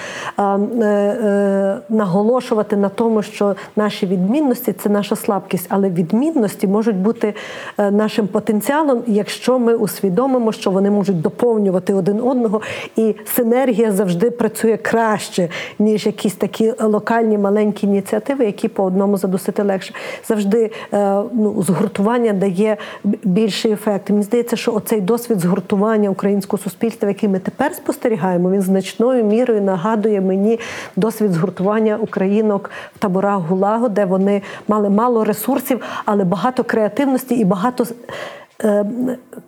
наголошувати на тому, що наші відмінності це наша слабкість, але відмінності можуть бути е, нашим потенціалом, якщо ми усвідомимо, що вони можуть доповнювати один одного, і синергія завжди працює краще, ніж якісь такі локальні маленькі ініціативи, які по одному задусити легше. Завжди е, ну, згуртування дає більший ефект. Мені здається, що оцей досвід згуртування українського суспільства, який ми тепер спостерігаємо, він значною мірою нагадує мені досвід згуртування українок в таборах Гулагу, де вони мали мало ресурсів, але багато креативності і багато. е,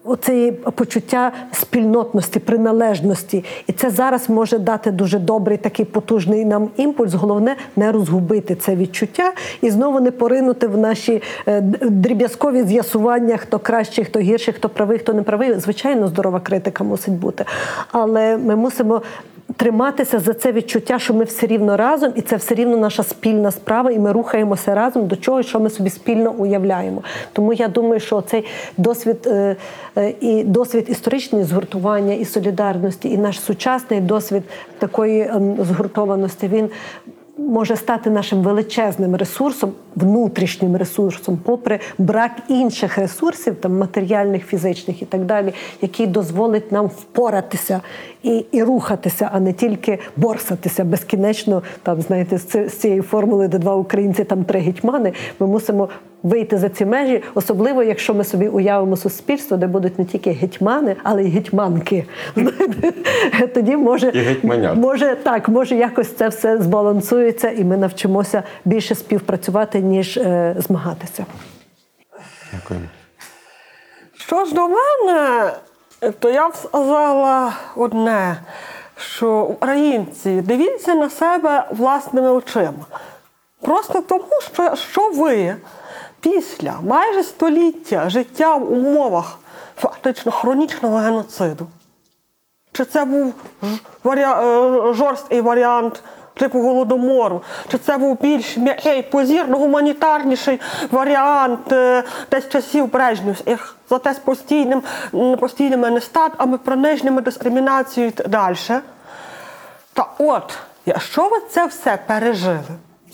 Оце почуття спільнотності, приналежності, і це зараз може дати дуже добрий такий потужний нам імпульс. Головне не розгубити це відчуття і знову не поринути в наші е, дріб'язкові з'ясування, хто кращий, хто гірший, хто правий, хто не правий. Звичайно, здорова критика мусить бути, але ми мусимо триматися за це відчуття, що ми все рівно разом, і це все рівно наша спільна справа, і ми рухаємося разом до чого, що ми собі спільно уявляємо. Тому я думаю, що цей досвід е, е, і досвід історичної згуртування і солідарності, і наш сучасний досвід такої ем, згуртованості, він. Може стати нашим величезним ресурсом, внутрішнім ресурсом, попри брак інших ресурсів, там матеріальних, фізичних і так далі, який дозволить нам впоратися і, і рухатися, а не тільки борсатися безкінечно. Там знаєте, з, цієї формули, де два українці, там три гетьмани. Ми мусимо вийти за ці межі, особливо якщо ми собі уявимо суспільство, де будуть не тільки гетьмани, але й гетьманки. [laughs] Тоді може може так, може якось це все збалансується, і ми навчимося більше співпрацювати ніж е, змагатися. Дякую. Що ж до мене, то я б сказала одне, що українці, дивіться на себе власними очима. Просто тому, що, що ви після майже століття життя в умовах фактично хронічного геноциду. Чи це був е, жорсткий варіант типу голодомору, чи це був більш м'який, позірно гуманітарніший варіант е, десь часів Брежнівських, зате з постійним, постійними нестатками, приниженнями, дискримінацією і далі. Та от, якщо ви це все пережили,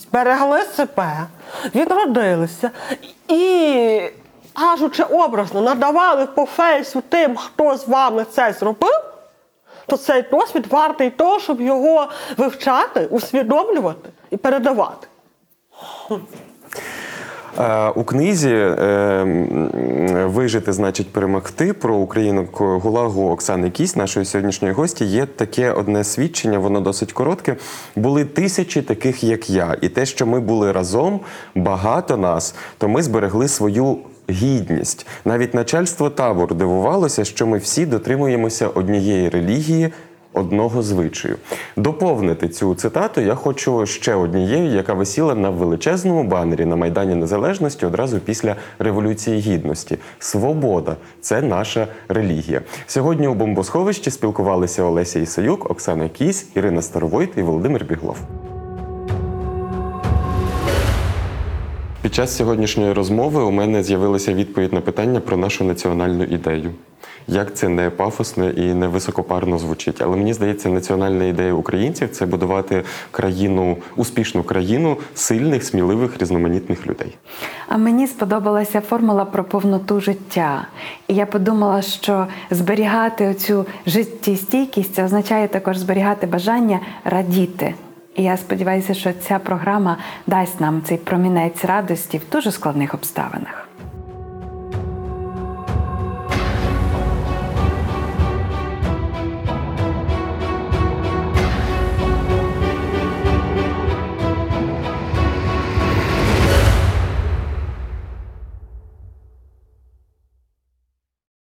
зберегли себе, відродилися і, кажучи образно, надавали по фейсу тим, хто з вами це зробив, то цей досвід вартий того, щоб його вивчати, усвідомлювати і передавати. Е, У книзі е, Вижити значить перемогти про українок Гулагу Оксани Кісь, нашої сьогоднішньої гості, є таке одне свідчення, воно досить коротке. Були тисячі таких, як я. І те, що ми були разом, багато нас, то ми зберегли свою. Гідність навіть начальство табору дивувалося, що ми всі дотримуємося однієї релігії, одного звичаю. Доповнити цю цитату я хочу ще однією, яка висіла на величезному банері на Майдані Незалежності одразу після Революції Гідності. Свобода це наша релігія. Сьогодні у бомбосховищі спілкувалися Олеся Ісаюк, Оксана Кісь, Ірина Старовойт і Володимир Біглов. Під час сьогоднішньої розмови у мене з'явилася відповідь на питання про нашу національну ідею. Як це не пафосно і не високопарно звучить, але мені здається, національна ідея українців це будувати країну, успішну країну сильних, сміливих, різноманітних людей. А мені сподобалася формула про повноту життя. І я подумала, що зберігати оцю життєстійкість означає також зберігати бажання радіти. І я сподіваюся, що ця програма дасть нам цей промінець радості в дуже складних обставинах.